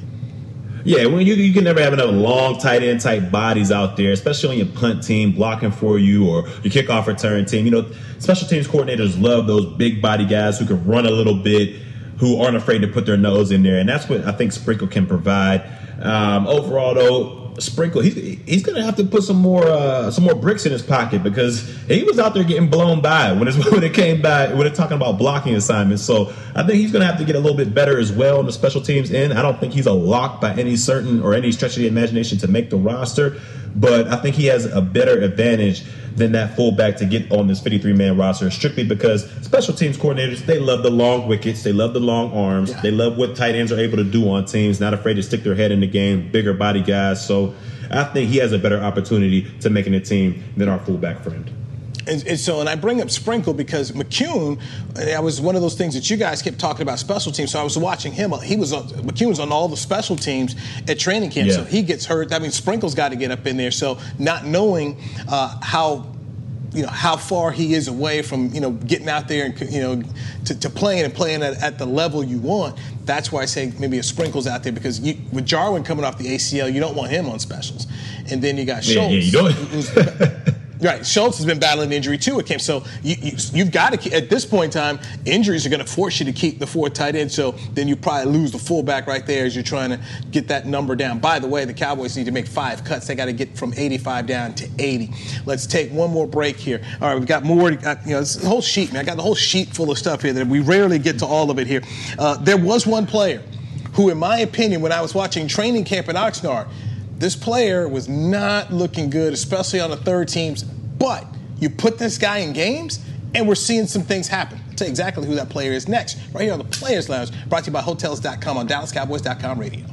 Yeah, when you you can never have enough long tight end type bodies out there, especially on your punt team blocking for you or your kickoff return team. You know, special teams coordinators love those big body guys who can run a little bit, who aren't afraid to put their nose in there, and that's what I think Sprinkle can provide. Um, overall, though, Sprinkle, he's he's gonna have to put some more uh, some more bricks in his pocket because he was out there getting blown by when it's when it came by when it's talking about blocking assignments. So I think he's gonna have to get a little bit better as well in the special teams end. I don't think he's a lock by any certain or any stretch of the imagination to make the roster, but I think he has a better advantage than that fullback to get on this 53 man roster strictly because special teams coordinators, they love the long wickets, they love the long arms, yeah. they love what tight ends are able to do on teams, not afraid to stick their head in the game, bigger body guys. So I think he has a better opportunity to making a team than our fullback friend. And, and, so, and I bring up Sprinkle because McKeon, I was one of those things that you guys kept talking about special teams. So I was watching him. He was on, McKeon's on all the special teams at training camp. Yeah. So he gets hurt. I mean, Sprinkle's got to get up in there. So not knowing uh, how you know how far he is away from you know getting out there and you know to, to playing and playing at, at, the level you want. That's why I say maybe a sprinkles out there because you, with Jarwin coming off the ACL, you don't want him on specials, and then you got Schultz. Yeah, yeah, you don't. Right. Schultz has been battling injury too. It came so you, you have got to at this point in time, injuries are going to force you to keep the four tight end. So then you probably lose the fullback right there as you're trying to get that number down. By the way, the Cowboys need to make five cuts. They got to get from 85 down to 80. Let's take one more break here. All right, we've got more. Uh, you know, this whole sheet, man. I got the whole sheet full of stuff here that we rarely get to all of it here. Uh, there was one player who, in my opinion, when I was watching training camp in Oxnard this player was not looking good, especially on the third teams. But you put this guy in games, and we're seeing some things happen. I'll tell you exactly who that player is next, right here on the Players Lounge, brought to you by Hotels.com on DallasCowboys.com radio.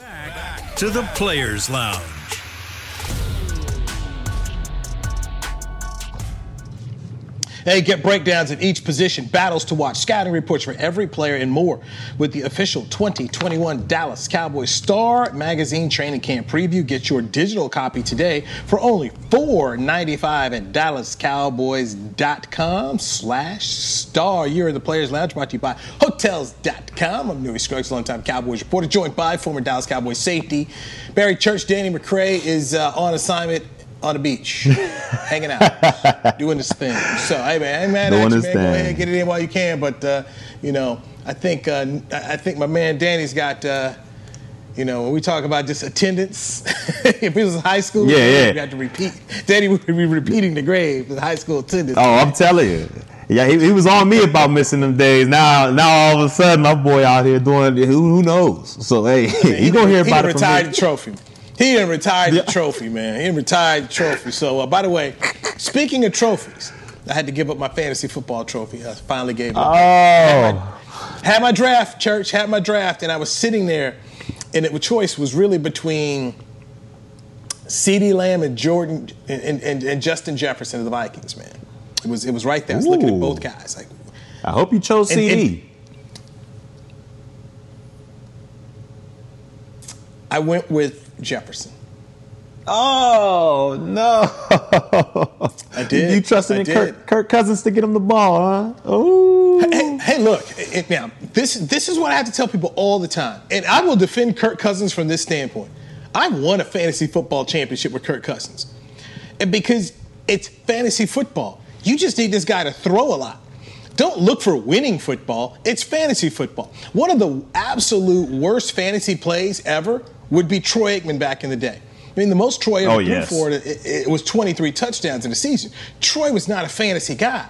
Back to the Players Lounge. Hey, get breakdowns at each position, battles to watch, scouting reports for every player, and more with the official 2021 Dallas Cowboys Star Magazine Training Camp Preview. Get your digital copy today for only $4.95 at dallascowboys.com slash star. You're in the Players Lounge brought to you by Hotels.com. I'm Newy Scruggs, longtime Cowboys reporter, joined by former Dallas Cowboys safety Barry Church. Danny McCray is uh, on assignment on the beach, hanging out, doing this thing. So, hey man, ain't mad Doing his man. Go ahead, get it in while you can. But uh, you know, I think uh, I think my man Danny's got. Uh, you know, when we talk about just attendance, if it was high school, Yeah, yeah. we got to repeat. Danny would be repeating the grave for the high school attendance. Oh, I'm telling you. Yeah, he, he was on me about missing them days. Now, now all of a sudden, my boy out here doing who, who knows? So hey, you gonna hear he about done it from retired me. the trophy. He done retired the trophy, man. He done retired the trophy. So, uh, by the way, speaking of trophies, I had to give up my fantasy football trophy. I finally gave it up. Oh, Had my draft, church, had my draft, and I was sitting there, and the choice was really between CeeDee Lamb and Jordan and, and, and Justin Jefferson of the Vikings, man. It was it was right there. I was looking at both guys. Like, I hope you chose and- CeeDee. I went with Jefferson. Oh no! I did. You trusted I in. Kirk, Kirk Cousins to get him the ball, huh? Oh, Hey, hey, look, it- now this this is what I have to tell people all the time, and I will defend Kirk Cousins from this standpoint. I won a fantasy football championship with Kirk Cousins, and because it's fantasy football, you just need this guy to throw a lot. Don't look for winning football. It's fantasy football. One of the absolute worst fantasy plays ever would be Troy Aikman back in the day. I mean, the most Troy ever Oh, threw yes. for it, it, it was 23 touchdowns in a season. Troy was not a fantasy guy.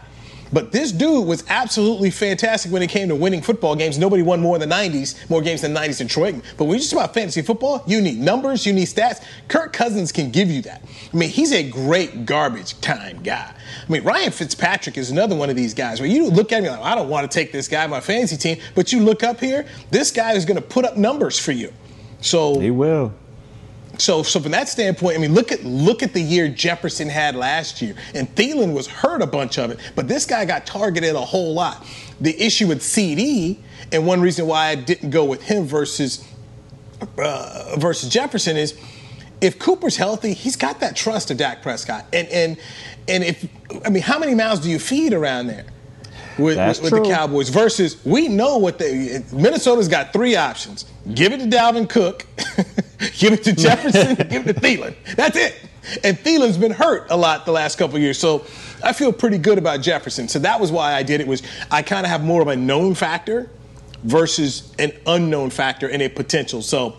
But this dude was absolutely fantastic when it came to winning football games. Nobody won more in the 90s, more games than 90s than Troy. Aikman. But when you just about fantasy football, you need numbers, you need stats. Kirk Cousins can give you that. I mean, he's a great garbage time guy. I mean, Ryan Fitzpatrick is another one of these guys where you look at me like, I don't want to take this guy on my fantasy team, but you look up here, this guy is going to put up numbers for you. So he will. so, so from that standpoint, I mean, look at look at the year Jefferson had last year, and Thielen was hurt a bunch of it, but this guy got targeted a whole lot. The issue with CeeDee, and one reason why I didn't go with him versus uh, versus Jefferson is if Cooper's healthy, he's got that trust of Dak Prescott, and and and if I mean, how many mouths do you feed around there? With, with, with the. Cowboys versus we know what they Minnesota's got three options. Give it to Dalvin Cook, give it to Jefferson, give it to Thielen. That's it. And Thielen's been hurt a lot the last couple of years. So I feel pretty good about Jefferson. So that was why I did it was I kind of have more of a known factor versus an unknown factor and a potential. So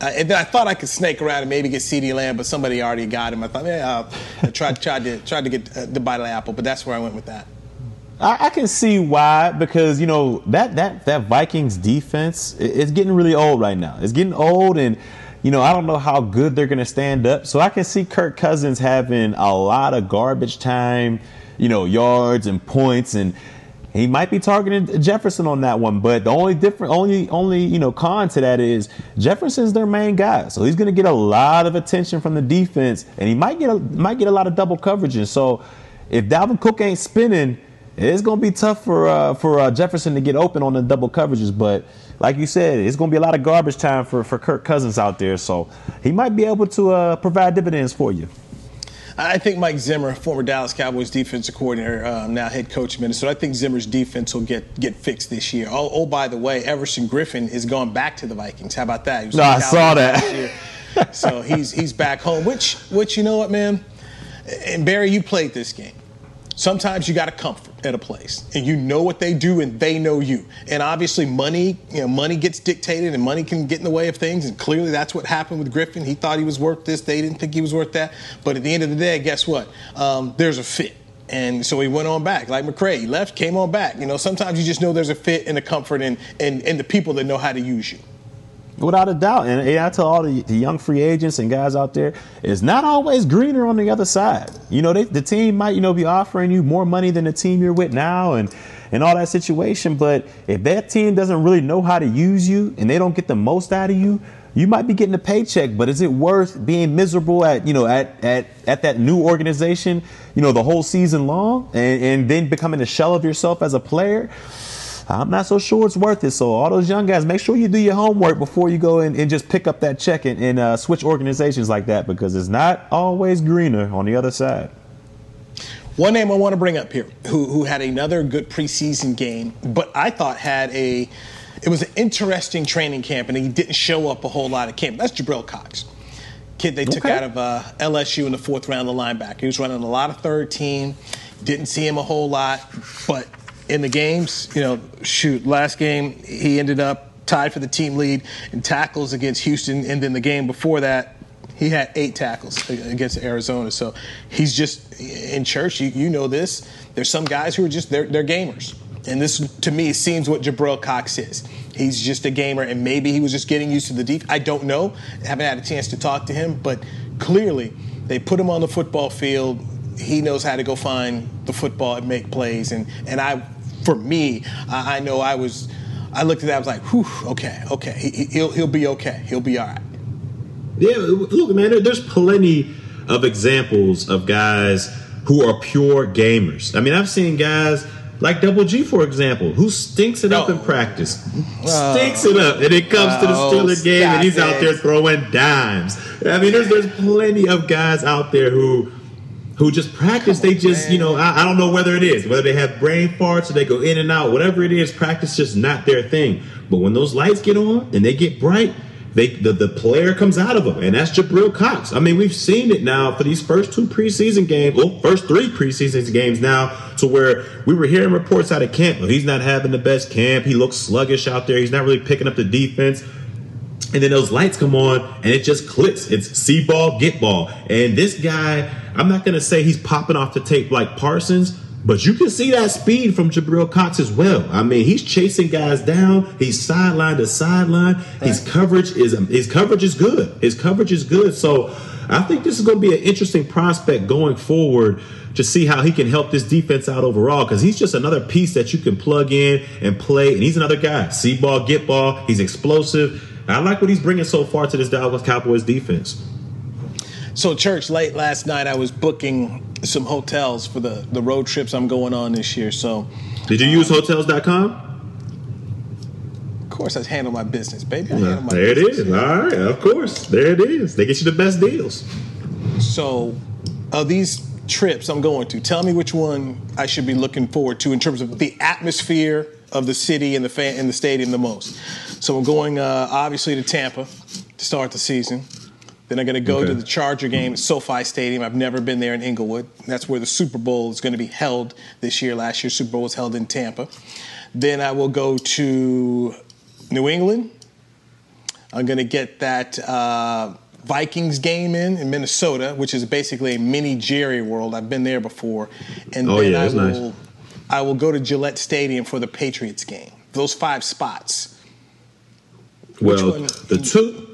uh, and then I thought I could snake around and maybe get CeeDee Lamb, but somebody already got him. I thought, yeah, I'll- I tried, tried to tried to get uh, the bite of the apple, but that's where I went with that. I, I, can see why because you know that that that Vikings defense is getting really old right now. It's getting old, and you know I don't know how good they're going to stand up. So I can see Kirk Cousins having a lot of garbage time, you know, yards and points, and he might be targeting Jefferson on that one. But the only different, only only you know con to that is Jefferson's their main guy, so he's going to get a lot of attention from the defense, and he might get a, might get a lot of double coverage. And so if Dalvin Cook ain't spinning it's going to be tough for uh, for uh, Jefferson to get open on the double coverages. But like you said, it's going to be a lot of garbage time for, for Kirk Cousins out there. So he might be able to uh, provide dividends for you. I think Mike Zimmer, former Dallas Cowboys defensive coordinator, um, now head coach of Minnesota, I think Zimmer's defense will get get fixed this year. Oh, oh, by the way, Everson Griffen is going back to the Vikings. How about that? No, I saw that. so he's he's back home. Which which you know what, man? And Barry, you played this game. Sometimes you got to comfort at a place, and you know what they do, and they know you. And obviously, money, you know, money gets dictated, and money can get in the way of things. And clearly, that's what happened with Griffen He thought he was worth this; they didn't think he was worth that. But at the end of the day, guess what? Um, there's a fit. And so he went on back, like McCray. He left, came on back. You know, sometimes you just know there's a fit and a comfort and, in, in the people that know how to use you. Without a doubt. And, I tell all the, the, young free agents and guys out there, it's not always greener on the other side. You know, they, the team might, you know, be offering you more money than the team you're with now and, and all that situation. But if that team doesn't really know how to use you and they don't get the most out of you, you might be getting a paycheck, but is it worth being miserable at, you know, at, at, at that new organization, you know, the whole season long and, and then becoming a shell of yourself as a player? I'm not so sure it's worth it. So all those young guys, make sure you do your homework before you go and, and just pick up that check and, and uh, switch organizations like that because it's not always greener on the other side. One name I want to bring up here, who, who had another good preseason game, but I thought had a, it was an interesting training camp, and he didn't show up a whole lot of camp. That's Jabril Cox, kid they okay. took out of uh, LSU in the fourth round of the linebacker. He was running a lot of third team, didn't see him a whole lot, but in the games. You know, shoot, last game he ended up tied for the team lead in tackles against Houston, and then the game before that, he had eight tackles against Arizona. So he's just in church. You, you know this. There's some guys who are just they're, they're gamers. And this, to me, seems what Jabril Cox is. He's just a gamer, and maybe he was just getting used to the deep. I don't know. I haven't had a chance to talk to him, but clearly they put him on the football field. He knows how to go find the football and make plays. And, and I for me, I, I know I was. I looked at that. I was like, "Whew, okay, okay, he, will he'll be okay. He'll be all right." Yeah, look, man. There's plenty of examples of guys who are pure gamers. I mean, I've seen guys like Double G, for example, who stinks it up in practice, oh. stinks it up, and it comes oh, to the oh, Steeler game, and he's it. out there throwing dimes. I mean, there's there's plenty of guys out there who who just practice. They just, you know, I, I, don't know whether it is, whether they have brain farts or they go in and out, whatever it is, practice just not their thing. But when those lights get on and they get bright, they the, the player comes out of them, and that's Jabril Cox. I mean, we've seen it now for these first two preseason games, well, first three preseason games now, to where we were hearing reports out of camp. Well, he's not having the best camp. He looks sluggish out there. He's not really picking up the defense. And then those lights come on and it just clicks. It's see ball, get ball. And this guy, I'm not going to say he's popping off the tape like Parsons, but you can see that speed from Jabril Cox as well. I mean, he's chasing guys down. He's sideline to sideline. His coverage is his coverage is good. His coverage is good. So I think this is going to be an interesting prospect going forward to see how he can help this defense out overall because he's just another piece that you can plug in and play. And he's another guy. See ball, get ball. He's explosive. I like what he's bringing so far to this Dallas Cowboys defense. So, church, late last night, I was booking some hotels for the, the road trips I'm going on this year. So, did you um, use hotels.com? Of course, I handle my business, baby. I yeah, there business. it is. All right, of course, there it is. They get you the best deals. So, of these trips I'm going to, tell me which one I should be looking forward to in terms of the atmosphere of the city and the fan in the stadium the most. So I'm going uh, obviously to Tampa to start the season. Then I'm going to go okay. to the Charger game at SoFi Stadium. I've never been there in Inglewood. That's where the Super Bowl is going to be held this year. Last year, Super Bowl was held in Tampa. Then I will go to New England. I'm going to get that uh, Vikings game in in Minnesota, which is basically a mini Jerry World. I've been there before. And oh, then yeah, I will nice I will go to Gillette Stadium for the Patriots game. Those five spots. Well, the two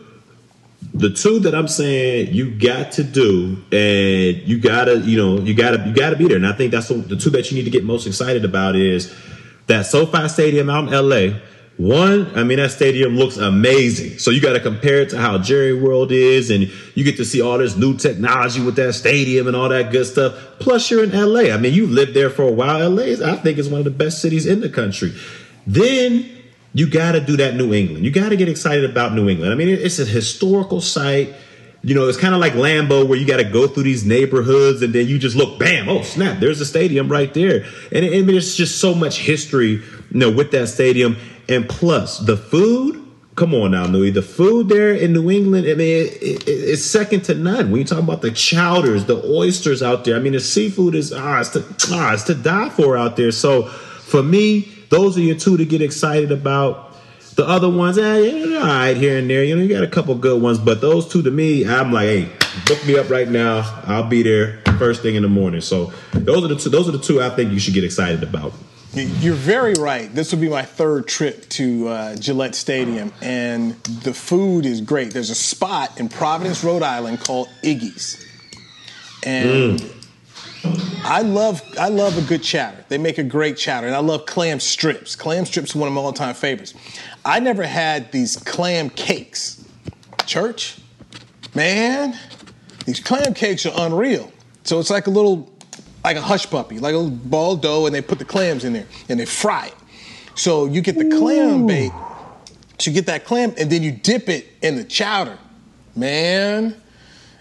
the two that I'm saying you got to do, and you gotta, you know, you gotta, you gotta be there. And I think that's the, the two that you need to get most excited about is that SoFi Stadium out in LA. One, I mean, that stadium looks amazing. So you got to compare it to how Jerry World is, and you get to see all this new technology with that stadium and all that good stuff. Plus, you're in LA. I mean, you've lived there for a while. LA, is, I think, is one of the best cities in the country. Then you got to do that New England. You got to get excited about New England. I mean, it's a historical site. You know, it's kind of like Lambeau where you got to go through these neighborhoods and then you just look, bam, oh snap, there's a stadium right there. And I it's just so much history, you know, with that stadium. And plus the food. Come on now, Louis. The food there in New England, I mean, it, it, it's second to none. When you talk about the chowders, the oysters out there, I mean, the seafood is ah, it's to ah, it's to die for out there. So, for me, those are your two to get excited about. The other ones, eh, yeah, all right here and there. You know, you got a couple good ones, but those two to me, I'm like, hey, book me up right now. I'll be there first thing in the morning. So those are the two. Those are the two I think you should get excited about. You're very right. This will be my third trip to uh, Gillette Stadium, and the food is great. There's a spot in Providence, Rhode Island called Iggy's, and mm. I love I love a good chowder. They make a great chowder, and I love clam strips. Clam strips are one of my all-time favorites. I never had these clam cakes. Church, man, these clam cakes are unreal. So it's like a little like a hush puppy, like a little ball dough, and they put the clams in there and they fry it. So you get the Ooh. clam bait. So you get that clam, and then you dip it in the chowder. Man,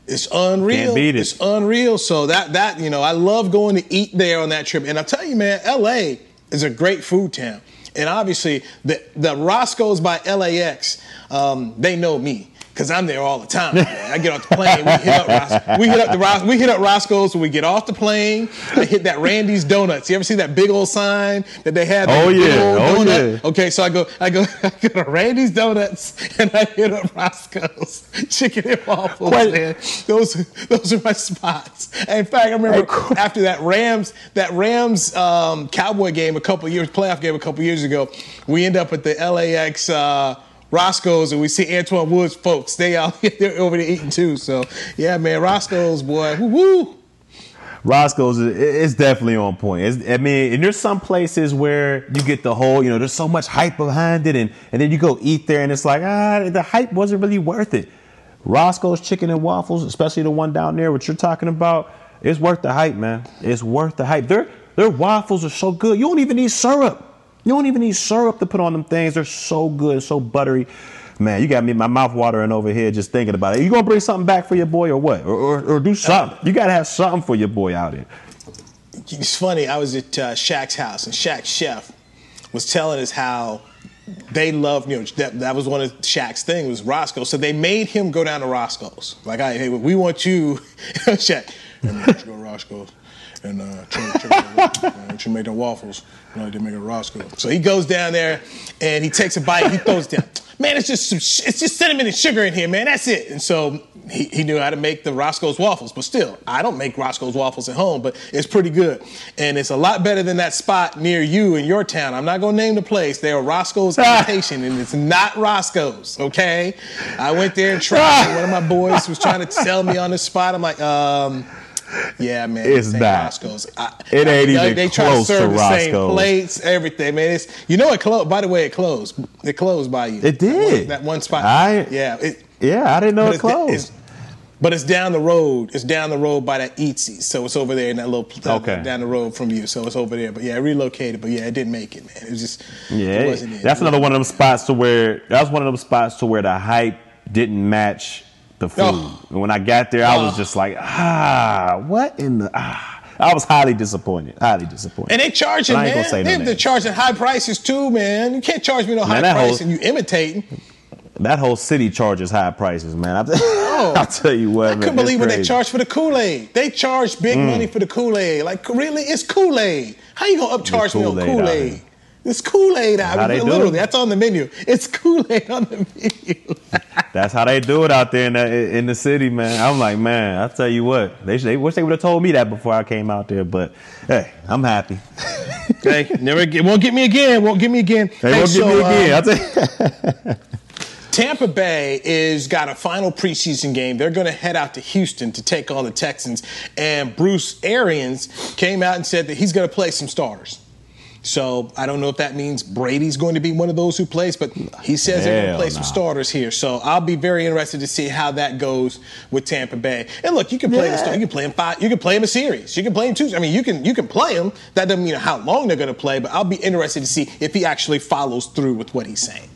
it's unreal. Can't beat it. It's unreal. So that that you know, I love going to eat there on that trip. And I tell you, man, LA is a great food town. And obviously, the the Roscoe's by LAX, um, they know me because I'm there all the time. Man. I get off the plane, we hit up Ros- we hit up the Ros- we hit up Roscoe's when we get off the plane. I hit that Randy's Donuts. You ever see that big old sign that they had? Oh yeah, oh donut? yeah. Okay, so I go I go I go to Randy's Donuts and I hit up Roscoe's chicken and waffles. Quite, man. Those those are my spots. in fact, I remember hey, after that Rams that Rams um, Cowboy game a couple years playoff game a couple years ago, we end up at the LAX. Uh, Roscoe's and we see Antwaun Woods folks. They out they're over there eating too. So yeah, man, Roscoe's boy, woo woo. Roscoe's is definitely on point. It's, I mean, and there's some places where you get the whole, you know, there's so much hype behind it, and, and then you go eat there, and it's like, ah, the hype wasn't really worth it. Roscoe's Chicken and Waffles, especially the one down there, what you're talking about, it's worth the hype, man. It's worth the hype. Their their waffles are so good. You don't even need syrup. You don't even need syrup to put on them things. They're so good, so buttery. Man, you got me my mouth watering over here just thinking about it. You gonna bring something back for your boy or what? Or, or, or do something. You gotta have something for your boy out here. It's funny. I was at uh, Shaq's house, and Shaq's chef was telling us how they love you know that, that was one of Shaq's thing was Roscoe. So they made him go down to Roscoe's. Like, hey, we want you, Shaq. Hey, man, go to Roscoe's and uh, try, try make them waffles. Know, they make a Roscoe. So he goes down there and he takes a bite. He throws it down. Man, it's just it's just cinnamon and sugar in here, man. That's it. And so he, he knew how to make the Roscoe's waffles. But still, I don't make Roscoe's waffles at home, but it's pretty good. And it's a lot better than that spot near you in your town. I'm not gonna name the place. They're Roscoe's imitation, and it's not Roscoe's. Okay, I went there and tried. One of my boys was trying to sell me on the spot. I'm like, um. Yeah, man. It's not. Roscoe's. I, it ain't I, even they, they try to serve to the same plates, everything, man. It's you know it closed. By the way, it closed. It closed by you. It did. That one, that one spot. I yeah. It, yeah, I didn't know it closed. It's, but it's down the road. It's down the road by that Eatsy. So it's over there in that little okay. down the road from you. So it's over there. But yeah, it relocated. But yeah, it didn't make it, man. It was just yeah. It. That's another one of them spots to where that was one of them spots to where the hype didn't match the food. Oh. And when I got there, I was just like, ah, what in the ah. I was highly disappointed. Highly disappointed. And they charging, man. No they, are charging high prices too, man. You can't charge me no man, high price whole, and you imitating. That whole city charges high prices, man. I, oh, I'll tell you what. I couldn't believe what they charge for the Kool Aid. They charge big mm. money for the Kool Aid. Like, really? It's Kool Aid. How you gonna upcharge me on Kool Aid? It's Kool Aid out. How they literally, do it. that's on the menu. It's Kool Aid on the menu. that's how they do it out there in the in the city, man. I'm like, man, I tell you what, they, they wish they would have told me that before I came out there. But hey, I'm happy. okay, never get, won't get me again. Won't get me again. They Hey, won't so, get me again. Uh, I'll tell you. Tampa Bay is got a final preseason game. They're going to head out to Houston to take on the Texans. And Bruce Arians came out and said that he's going to play some starters. So I don't know if that means Brady's going to be one of those who plays, but he says they're going to play some starters here. So I'll be very interested to see how that goes with Tampa Bay. And look, you can play the star. You can play him five. You can play him a series. You can play him two. I mean, you can you can play him. That doesn't mean how long they're going to play, but I'll be interested to see if he actually follows through with what he's saying.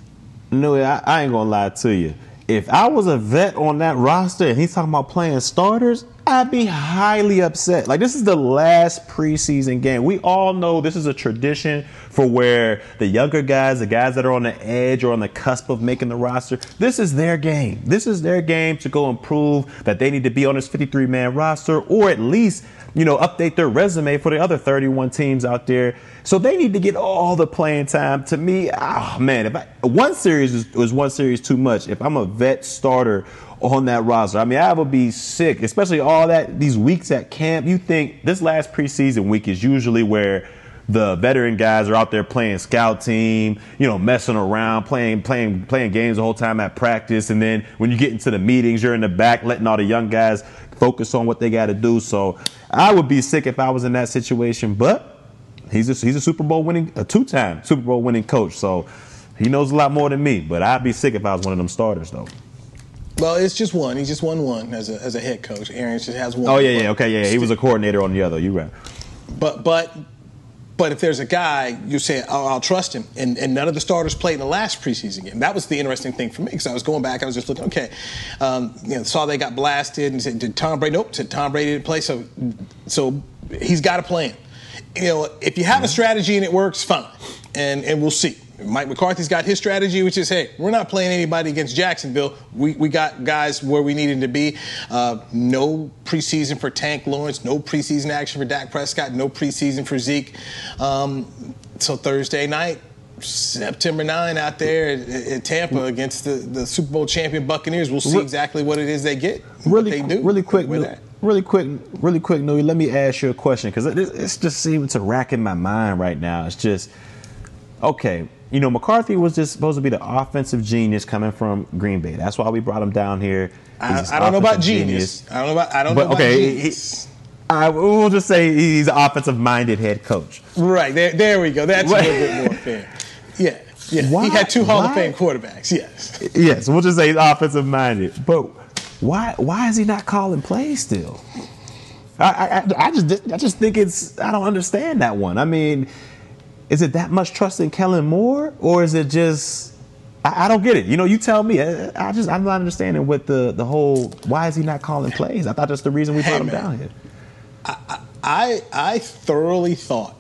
No, I, I ain't gonna lie to you. If I was a vet on that roster and he's talking about playing starters, I'd be highly upset. Like this is the last preseason game. We all know this is a tradition for where the younger guys, the guys that are on the edge or on the cusp of making the roster, this is their game. This is their game to go and prove that they need to be on this 53 man roster or at least, you know, update their resume for the other 31 teams out there. So they need to get all the playing time. To me, oh man, if I, one series is, was one series too much. If I'm a vet starter on that roster, I mean, I would be sick, especially all that these weeks at camp. You think this last preseason week is usually where the veteran guys are out there playing scout team, you know, messing around, playing playing playing games the whole time at practice, and then when you get into the meetings, you're in the back letting all the young guys focus on what they got to do. So I would be sick if I was in that situation, but he's a, he's a Super Bowl winning, a two time Super Bowl winning coach, so he knows a lot more than me. But I'd be sick if I was one of them starters, though. Well, it's just one. He's just won one as a, as a head coach. Aaron just has one. Oh yeah, yeah, okay, yeah. He was a coordinator on the other. You right. But but but if there's a guy, you say, oh, I'll trust him. And, and none of the starters played in the last preseason game. That was the interesting thing for me because I was going back, I was just looking, okay, um, you know, saw they got blasted and said, did Tom Brady? Nope, said Tom Brady didn't play. So so he's got a plan. You know, if you have a strategy and it works, fine. And and we'll see. Mike McCarthy's got his strategy, which is, hey, we're not playing anybody against Jacksonville. We, we got guys where we needed to be. Uh, no preseason for Tank Lawrence, no preseason action for Dak Prescott, no preseason for Zeke. Um, so Thursday night, September 9 out there at, at Tampa against the, the Super Bowl champion Buccaneers. We'll see exactly what it is they get, Really, they do. really quick, with that. really quick, really quick, Newy. Let me ask you a question because it, it's just seeming to rack in my mind right now. It's just okay. You know, McCarthy was just supposed to be the offensive genius coming from Green Bay. That's why we brought him down here. I, I don't know about offensive genius. I don't know about I don't But know about okay, he- genius. I will just say he's an offensive-minded head coach. right there, there we go. That's a little bit more fair. Yeah, yeah. Why- he had two Hall of Fame quarterbacks. Yes. Yes, we'll just say he's offensive-minded. But why? Why is he not calling plays still? I, I, I just, I just think it's. I don't understand that one. I mean, is it that much trust in Kellen Moore, or is it just? I, I don't get it. You know, you tell me. I, I just, I'm not understanding what the the whole. Why is he not calling plays? I thought that's the reason we Hey, brought him man. down here. I I thoroughly thought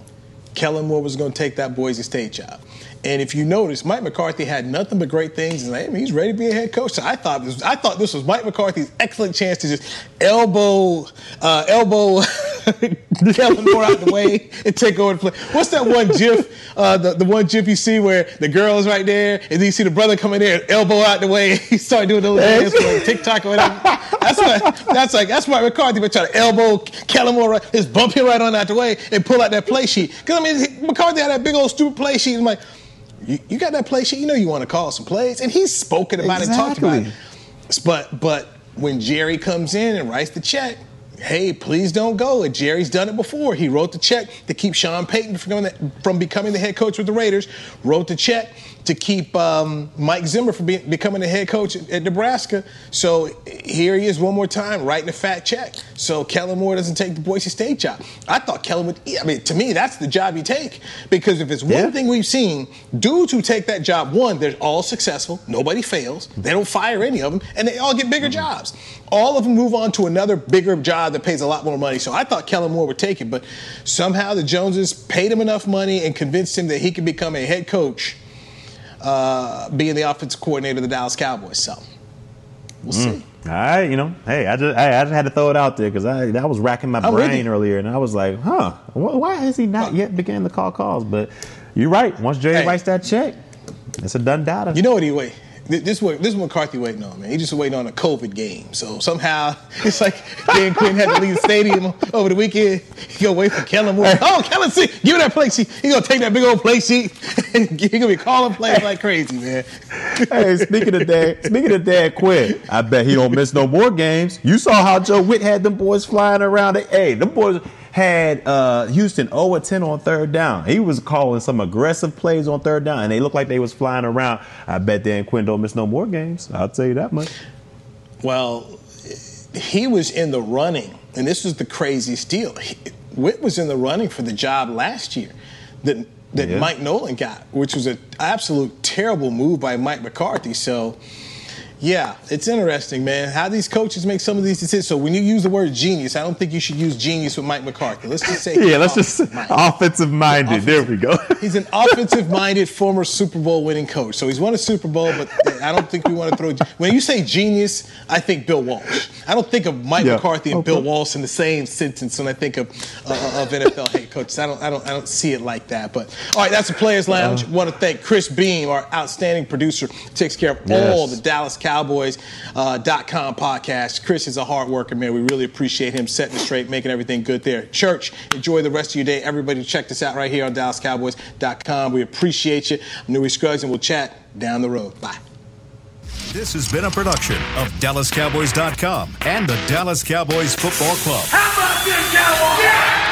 Kellen Moore was going to take that Boise State job. And if you notice, Mike McCarthy had nothing but great things, and I mean, he's ready to be a head coach. So I thought this, I thought this was Mike McCarthy's excellent chance to just elbow, uh, elbow Moore out the way and take over the play. What's that one GIF? Uh, the, the one GIF you see where the girl is right there, and then you see the brother coming in there, and elbow out the way. He started doing those dance like TikTok or whatever. That's what. That's like that's Mike McCarthy, but trying to elbow Kellen Moore, right, just bump him right on out the way and pull out that play sheet. Because I mean, McCarthy had that big old stupid play sheet. I'm like, you, you got that play sheet? You know you want to call some plays, and he's spoken about it, talked about it. But but when Jerry comes in and writes the check, hey, please don't go. And Jerry's done it before. He wrote the check to keep Sean Payton from, from becoming the head coach with the Raiders. Wrote the check to keep um, Mike Zimmer from be, becoming the head coach at, at Nebraska. So here he is one more time writing a fat check. So Kellen Moore doesn't take the Boise State job. I thought Kellen would. I mean, to me, that's the job you take because if it's one Yeah. thing we've seen, dudes who take that job, one, they're all successful. Nobody fails. They don't fire any of them, and they all get bigger jobs. All of them move on to another bigger job that pays a lot more money. So I thought Kellen Moore would take it, but somehow the Joneses paid him enough money and convinced him that he could become a head coach, uh, being the offensive coordinator of the Dallas Cowboys. So we'll see. All right, you know, hey, I just, I, I just had to throw it out there because I that was racking my brain earlier, and I was like, huh, why has he not yet began to call calls? But you're right. Once Jerry Hey. writes that check, it's a done data. You know what he wait. This is what this is what McCarthy waiting on, man. He just waiting on a COVID game. So somehow it's like Dan Quinn had to leave the stadium over the weekend. He gonna wait for Kellen Moore. Oh, Kellen, see, give me that play sheet. He gonna take that big old play sheet. he gonna be calling plays like crazy, man. hey, speaking of Dan, speaking of Dan Quinn, I bet he don't miss no more games. You saw how Joe Whitt had them boys flying around. Hey, them boys had uh, Houston 0 10 on third down. He was calling some aggressive plays on third down, and they looked like they was flying around. I bet Dan Quinn don't miss no more games. I'll tell you that much. Well, he was in the running, and this was the craziest deal. He, Whitt was in the running for the job last year that that yeah. Mike Nolan got, which was an absolute terrible move by Mike McCarthy. So yeah, it's interesting, man. How these coaches make some of these decisions. So when you use the word genius, I don't think you should use genius with Mike McCarthy. Let's just say yeah, let's just offensive minded. There we go. he's an offensive minded former Super Bowl winning coach. So he's won a Super Bowl, but I don't think we want to throw. When you say genius, I think Bill Walsh. I don't think of Mike yeah. McCarthy and okay. Bill Walsh in the same sentence when I think of uh, of NFL head coaches. I don't, I don't, I don't see it like that. But all right, that's the Players Lounge. Uh, want to thank Chris Beam, our outstanding producer, takes care of yes. all the Dallas. Cowboys.com uh, podcast. Chris is a hard worker, man. We really appreciate him setting straight, making everything good there. Church, enjoy the rest of your day. Everybody, check this out right here on DallasCowboys.com. We appreciate you. I'm Newy Scruggs, and we'll chat down the road. Bye. This has been a production of DallasCowboys.com and the Dallas Cowboys Football Club. How about this, Cowboys? Yeah!